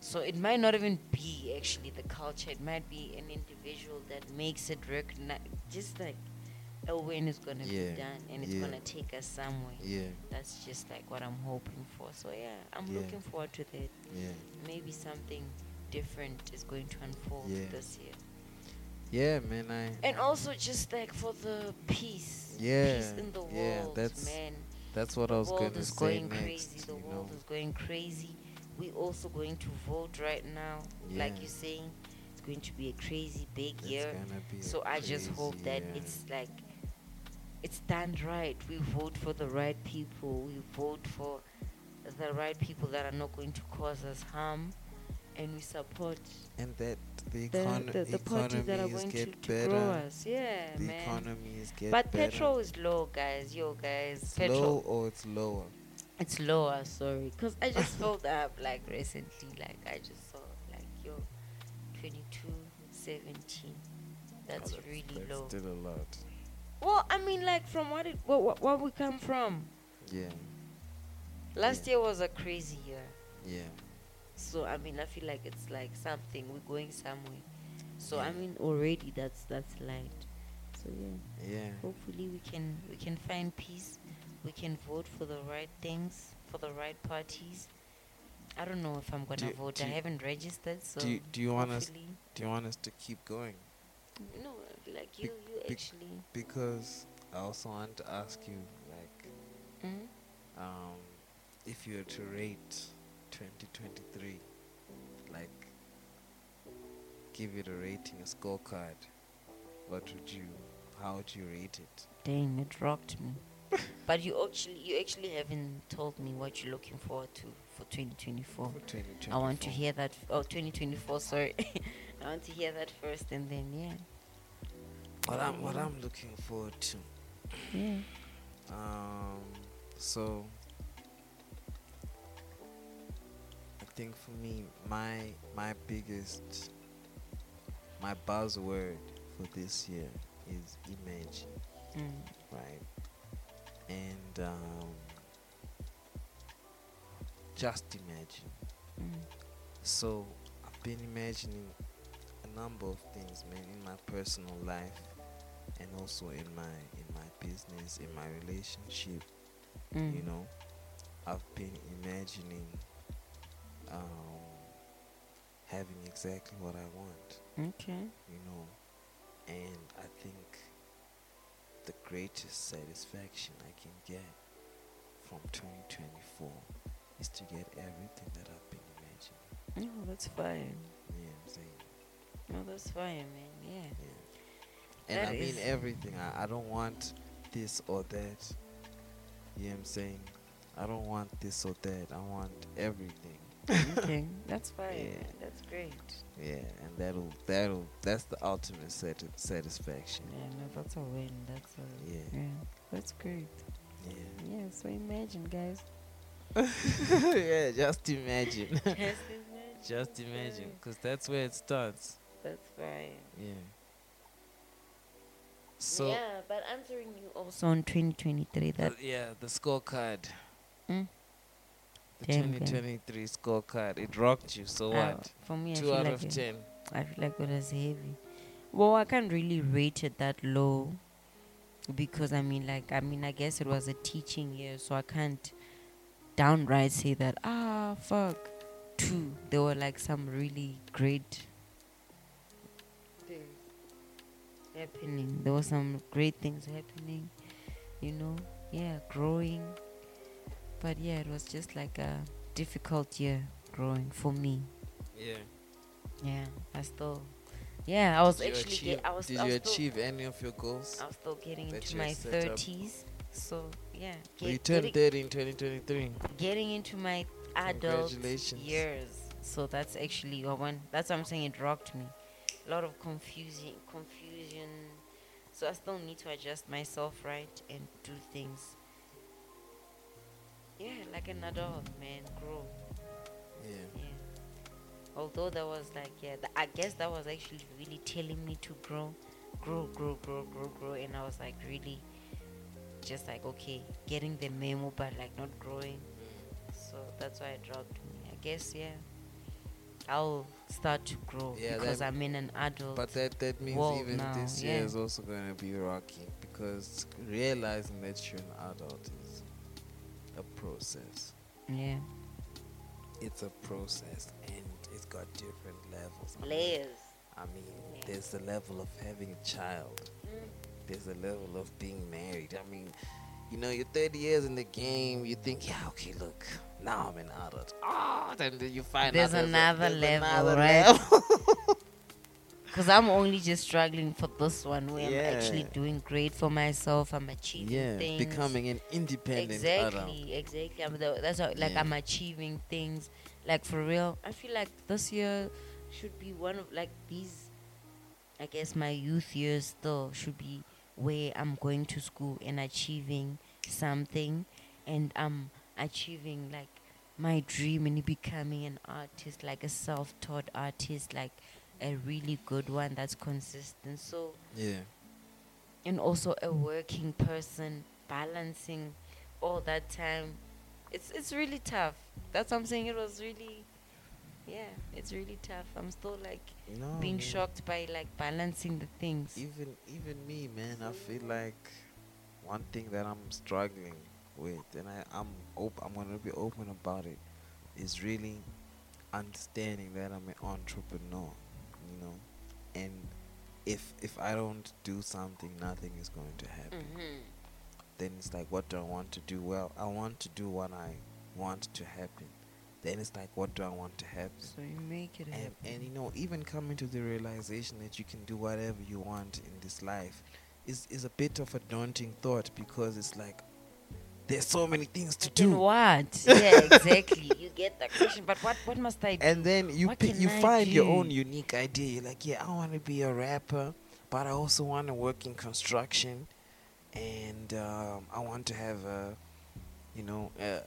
S1: So it might not even be actually the culture. It might be an individual that makes it recognize. Just like a win is gonna
S2: Yeah,
S1: be done, and it's
S2: yeah.
S1: gonna take us somewhere.
S2: Yeah,
S1: That's just like what I'm hoping for. So yeah, I'm
S2: Yeah.
S1: looking forward to that.
S2: yeah,
S1: Maybe something different is going to unfold this year.
S2: yeah, man. I
S1: And also just like for the peace.
S2: Yeah,
S1: Peace in the world,
S2: yeah, that's-
S1: man.
S2: that's what I was gonna
S1: is
S2: say
S1: going
S2: next.
S1: crazy. The world
S2: know?
S1: is going crazy. We also going to vote right now. Like you're saying, it's going to be a crazy big
S2: It's
S1: year. So I just hope that
S2: year.
S1: it's like it's done right. We vote for the right people. We vote for the right people that are not going to cause us harm, and we support
S2: and that the,
S1: the
S2: econ-
S1: the, the parties that are going to,
S2: get
S1: to
S2: better.
S1: grow us. Yeah,
S2: the
S1: man.
S2: economies get
S1: But
S2: better.
S1: petrol is low, guys. Yo, guys.
S2: it's
S1: petrol.
S2: low or it's lower.
S1: It's lower, sorry. Because I just filled up, like, recently. Like, I just saw, like, yo, 2217. That's
S2: Oh,
S1: really
S2: that's
S1: low.
S2: Still a lot.
S1: Well, I mean, like, from what it, what, what, what we come from.
S2: Yeah,
S1: Last
S2: Yeah.
S1: year was a crazy year.
S2: yeah,
S1: So, I mean, I feel like it's like something. We're going somewhere. So, I mean, already that's that's light. So, yeah.
S2: yeah.
S1: hopefully we can we can find peace we can vote for the right things for the right parties. I don't know if i'm gonna
S2: you-
S1: vote.
S2: do
S1: i haven't registered so
S2: do you, do you want us do you want us to keep going?
S1: no like you you
S2: bec-
S1: actually.
S2: Because I also want to ask you like
S1: Mhm.
S2: um if you were to rate 2023 like give it a rating a scorecard what would you how would you rate it?
S1: Dang it rocked me but you actually you actually haven't told me what you're looking forward to for 2024
S2: for 2024
S1: i want to hear that f- oh 2024 sorry. I want to hear that first and then yeah.
S2: What I'm what I'm looking forward to.
S1: Yeah.
S2: Um, so I think for me, my my biggest, my buzzword for this year is image,
S1: mm.
S2: right? And um, just imagine.
S1: Mm.
S2: So I've been imagining a number of things, man, in my personal life, and also in my in my business, in my relationship.
S1: Mm.
S2: You know, I've been imagining um, having exactly what I want.
S1: okay
S2: You know, and I think the greatest satisfaction I can get from 2024 is to get everything that I've been imagining.
S1: oh that's fine
S2: what I'm saying?
S1: no that's fine man yeah
S2: Yeah. And
S1: That
S2: I mean everything. I, I don't want this or that. You know what I'm saying? I don't want this or that. I want everything.
S1: Okay, that's fine.
S2: Yeah.
S1: That's great.
S2: Yeah, and that'll that'll that's the ultimate sati- satisfaction.
S1: Yeah, no, that's a win. That's a
S2: Yeah.
S1: yeah. That's great.
S2: Yeah.
S1: Yeah. So imagine, guys.
S2: yeah, just imagine.
S1: Just imagine.
S2: just imagine, because that's where it starts.
S1: That's fine.
S2: Yeah. So
S1: yeah, but answering you also on 2023. That
S2: the- yeah, the scorecard.
S1: Mm.
S2: The
S1: Damn, damn.
S2: 2023 scorecard. It rocked you. So
S1: uh,
S2: what?
S1: for me,
S2: Two out
S1: like
S2: of
S1: it-
S2: ten.
S1: I feel like it was heavy. Well, I can't really rate it that low because I mean, like, I mean, I guess it was a teaching year, so I can't downright say that ah fuck. Two, there were like some really great things happening. There were some great things happening, you know. Yeah, growing. But yeah, it was just like a difficult year growing for me.
S2: Yeah.
S1: Yeah, I still. Yeah, I was
S2: Did
S1: actually.
S2: achieve,
S1: Get, I was.
S2: did
S1: I
S2: you
S1: was still,
S2: achieve any of your goals?
S1: I was still getting into my thirties. So yeah,
S2: you turned
S1: getting,
S2: 30 in 2023.
S1: getting into my adult years. So that's actually one. That's what I'm saying. It rocked me. A lot of confusing, confusion. So I still need to adjust myself right and do things. Yeah, like an adult, man. Grow.
S2: Yeah.
S1: Yeah. Although that was like, yeah, th- I guess that was actually really telling me to grow, grow, grow, grow, grow, grow. And I was like, really just like, okay, getting the memo, but like not growing. So that's why I dropped me. I guess, yeah. I'll start to grow
S2: Yeah,
S1: because I'm in an adult.
S2: But that that means even
S1: now,
S2: this
S1: yeah.
S2: year is also going to be rocky because realizing that you're an adult is a process.
S1: yeah,
S2: It's a process and it's got different levels. I mean-
S1: layers.
S2: I mean,
S1: Yeah.
S2: there's the level of having a child. There's a level of being married. I mean, you know, you're 30 years in the game. You think, yeah, okay, look, now I'm an adult. Ah, then you find
S1: There's
S2: out
S1: another
S2: a, there's
S1: level,
S2: another
S1: right?
S2: level.
S1: Because I'm only just struggling for this one where I'm actually doing great for myself. I'm achieving
S2: yeah,
S1: things.
S2: becoming an independent
S1: exactly,
S2: adult.
S1: exactly. I'm the, that's how, like
S2: Yeah.
S1: I'm achieving things. Like for real, I feel like this year should be one of like these. I guess my youth years still should be where I'm going to school and achieving something, and I'm achieving like my dream and becoming an artist, like a self-taught artist, like a really good one that's consistent. So
S2: Yeah,
S1: and also a working person balancing all that time. It's it's really tough. That's what i'm saying. It was really yeah it's really tough. I'm still like
S2: no,
S1: being
S2: man.
S1: shocked by like balancing the things.
S2: Even even me, man, I feel like one thing that I'm struggling with, and I, I'm op- I'm gonna be open about it, is really understanding that I'm an entrepreneur, know, and if if I don't do something, nothing is going to happen.
S1: mm-hmm.
S2: Then it's like, what do I want to do? Well, I want to do what I want to happen. Then it's like, what do I want to happen?
S1: so you make it happen
S2: and, and you know even coming to the realization that you can do whatever you want in this life is is a bit of a daunting thought because it's like there's so many things to do.
S1: what? Yeah exactly. You get that question but what what must i do?
S2: and then you
S1: can
S2: you
S1: I
S2: find your own unique idea. You're like yeah i want to be a rapper but i also want to work in construction and um, i want to have a you know a,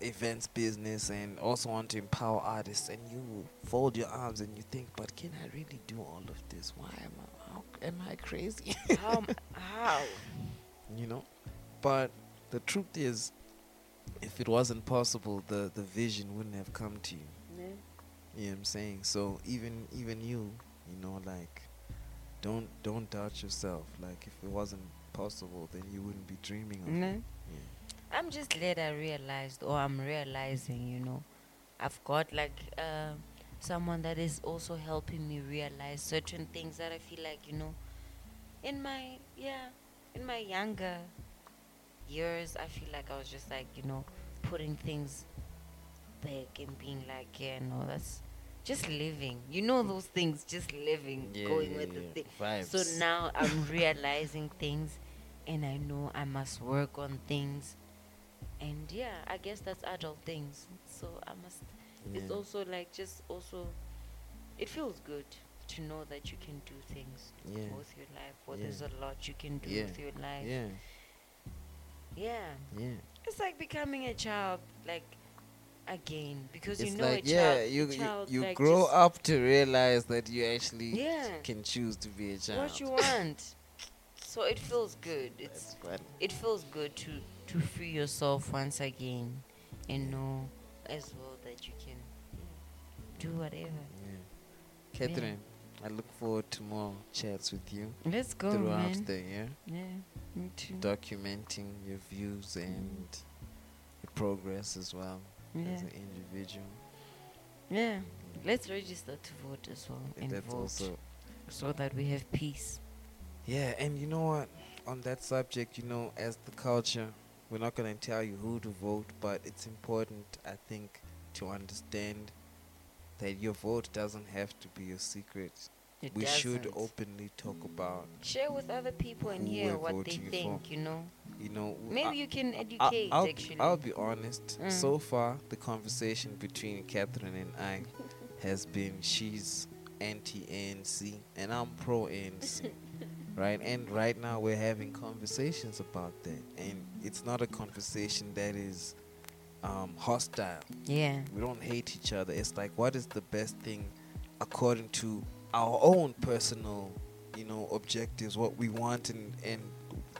S2: a events business and also want to empower artists. And you fold your arms and you think but can i really do all of this? Why am i how, am i crazy?
S1: How how?
S2: You know? But the truth is if it wasn't possible the the vision wouldn't have come to you
S1: Yeah.
S2: you know what I'm saying? So even even you, you know, like don't don't doubt yourself. Like if it wasn't possible then you wouldn't be dreaming of
S1: No.
S2: it. Yeah.
S1: I'm just glad I realized, or I'm realizing, you know, I've got like uh, someone that is also helping me realize certain things that I feel like, you know, in my, yeah, in my younger years, I feel like I was just like, you know, putting things back and being like, yeah, no, that's just living. You know, those things, just living, going with the thing.
S2: Vibes.
S1: So now I'm realizing things and I know I must work on things. And yeah, I guess that's adult things. So I must it's also like just also it feels good to know that you can do things
S2: Yeah.
S1: with your life. Or
S2: Yeah.
S1: there's a lot you can do
S2: Yeah.
S1: with your life.
S2: Yeah.
S1: Yeah.
S2: Yeah.
S1: It's like becoming a child like again because
S2: It's
S1: you know
S2: like
S1: a
S2: yeah,
S1: child,
S2: you you,
S1: child,
S2: you
S1: like,
S2: grow up to realize that you actually
S1: Yeah.
S2: can choose to be a child.
S1: what you want. so it feels good. It's it feels good to to free yourself once again and know as well that you can do whatever.
S2: Yeah. Catherine, I look forward to more chats with you
S1: Let's go,
S2: throughout
S1: man.
S2: the year.
S1: Yeah,
S2: documenting your views mm. and your progress as well
S1: Yeah,
S2: as an individual.
S1: yeah. Let's register to vote as well
S2: And
S1: and
S2: that's
S1: vote
S2: also
S1: so that we have peace.
S2: yeah. And you know what? On that subject, you know, as the culture, we're not gonna tell you who to vote, but it's important, I think, to understand that your vote doesn't have to be a secret.
S1: It
S2: we should
S1: doesn't.
S2: openly talk about,
S1: share with other people and hear what they
S2: voting for.
S1: think. You know,
S2: you know.
S1: maybe
S2: I-
S1: you can educate.
S2: I'll,
S1: actually,
S2: I'll be honest.
S1: Mm.
S2: So far, the conversation between Catherine and I has been she's anti ANC and I'm pro ANC. right? And right now, we're having conversations about that. And it's not a conversation that is um, hostile.
S1: yeah,
S2: We don't hate each other. It's like, what is the best thing according to our own personal, you know, objectives, what we want and, and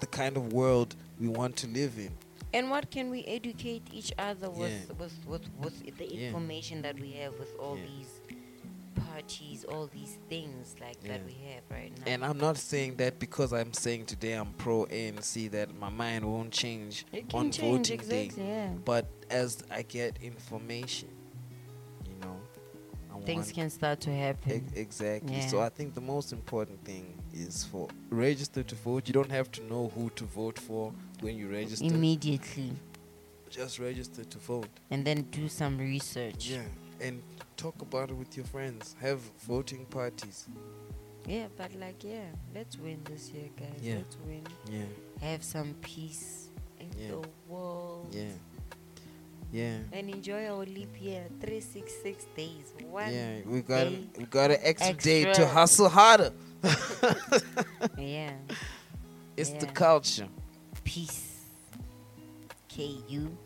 S2: the kind of world we want to live in.
S1: and what can we educate each other with
S2: Yeah.
S1: with, with with the
S2: Yeah.
S1: information that we have with all
S2: Yeah.
S1: these parties, all these things like that we have right now.
S2: And I'm not saying that because I'm saying today I'm pro ANC that my mind won't change on
S1: change
S2: voting day.
S1: exactly, yeah.
S2: But as I get information, you know, I
S1: Things can start to happen.
S2: E- exactly. So I think the most important thing is for register to vote. You don't have to know who to vote for when you register.
S1: immediately
S2: Just register to vote.
S1: and then do some research.
S2: Yeah. And talk about it with your friends. Have voting parties.
S1: Yeah, but like yeah, let's win this year, guys.
S2: Yeah.
S1: Let's win.
S2: Yeah.
S1: Have some peace in
S2: Yeah.
S1: the world.
S2: Yeah. Yeah.
S1: And enjoy our leap year, three six six days. One
S2: Yeah, we got
S1: day
S2: we got an extra, day to hustle harder.
S1: yeah.
S2: It's the culture.
S1: Peace. K U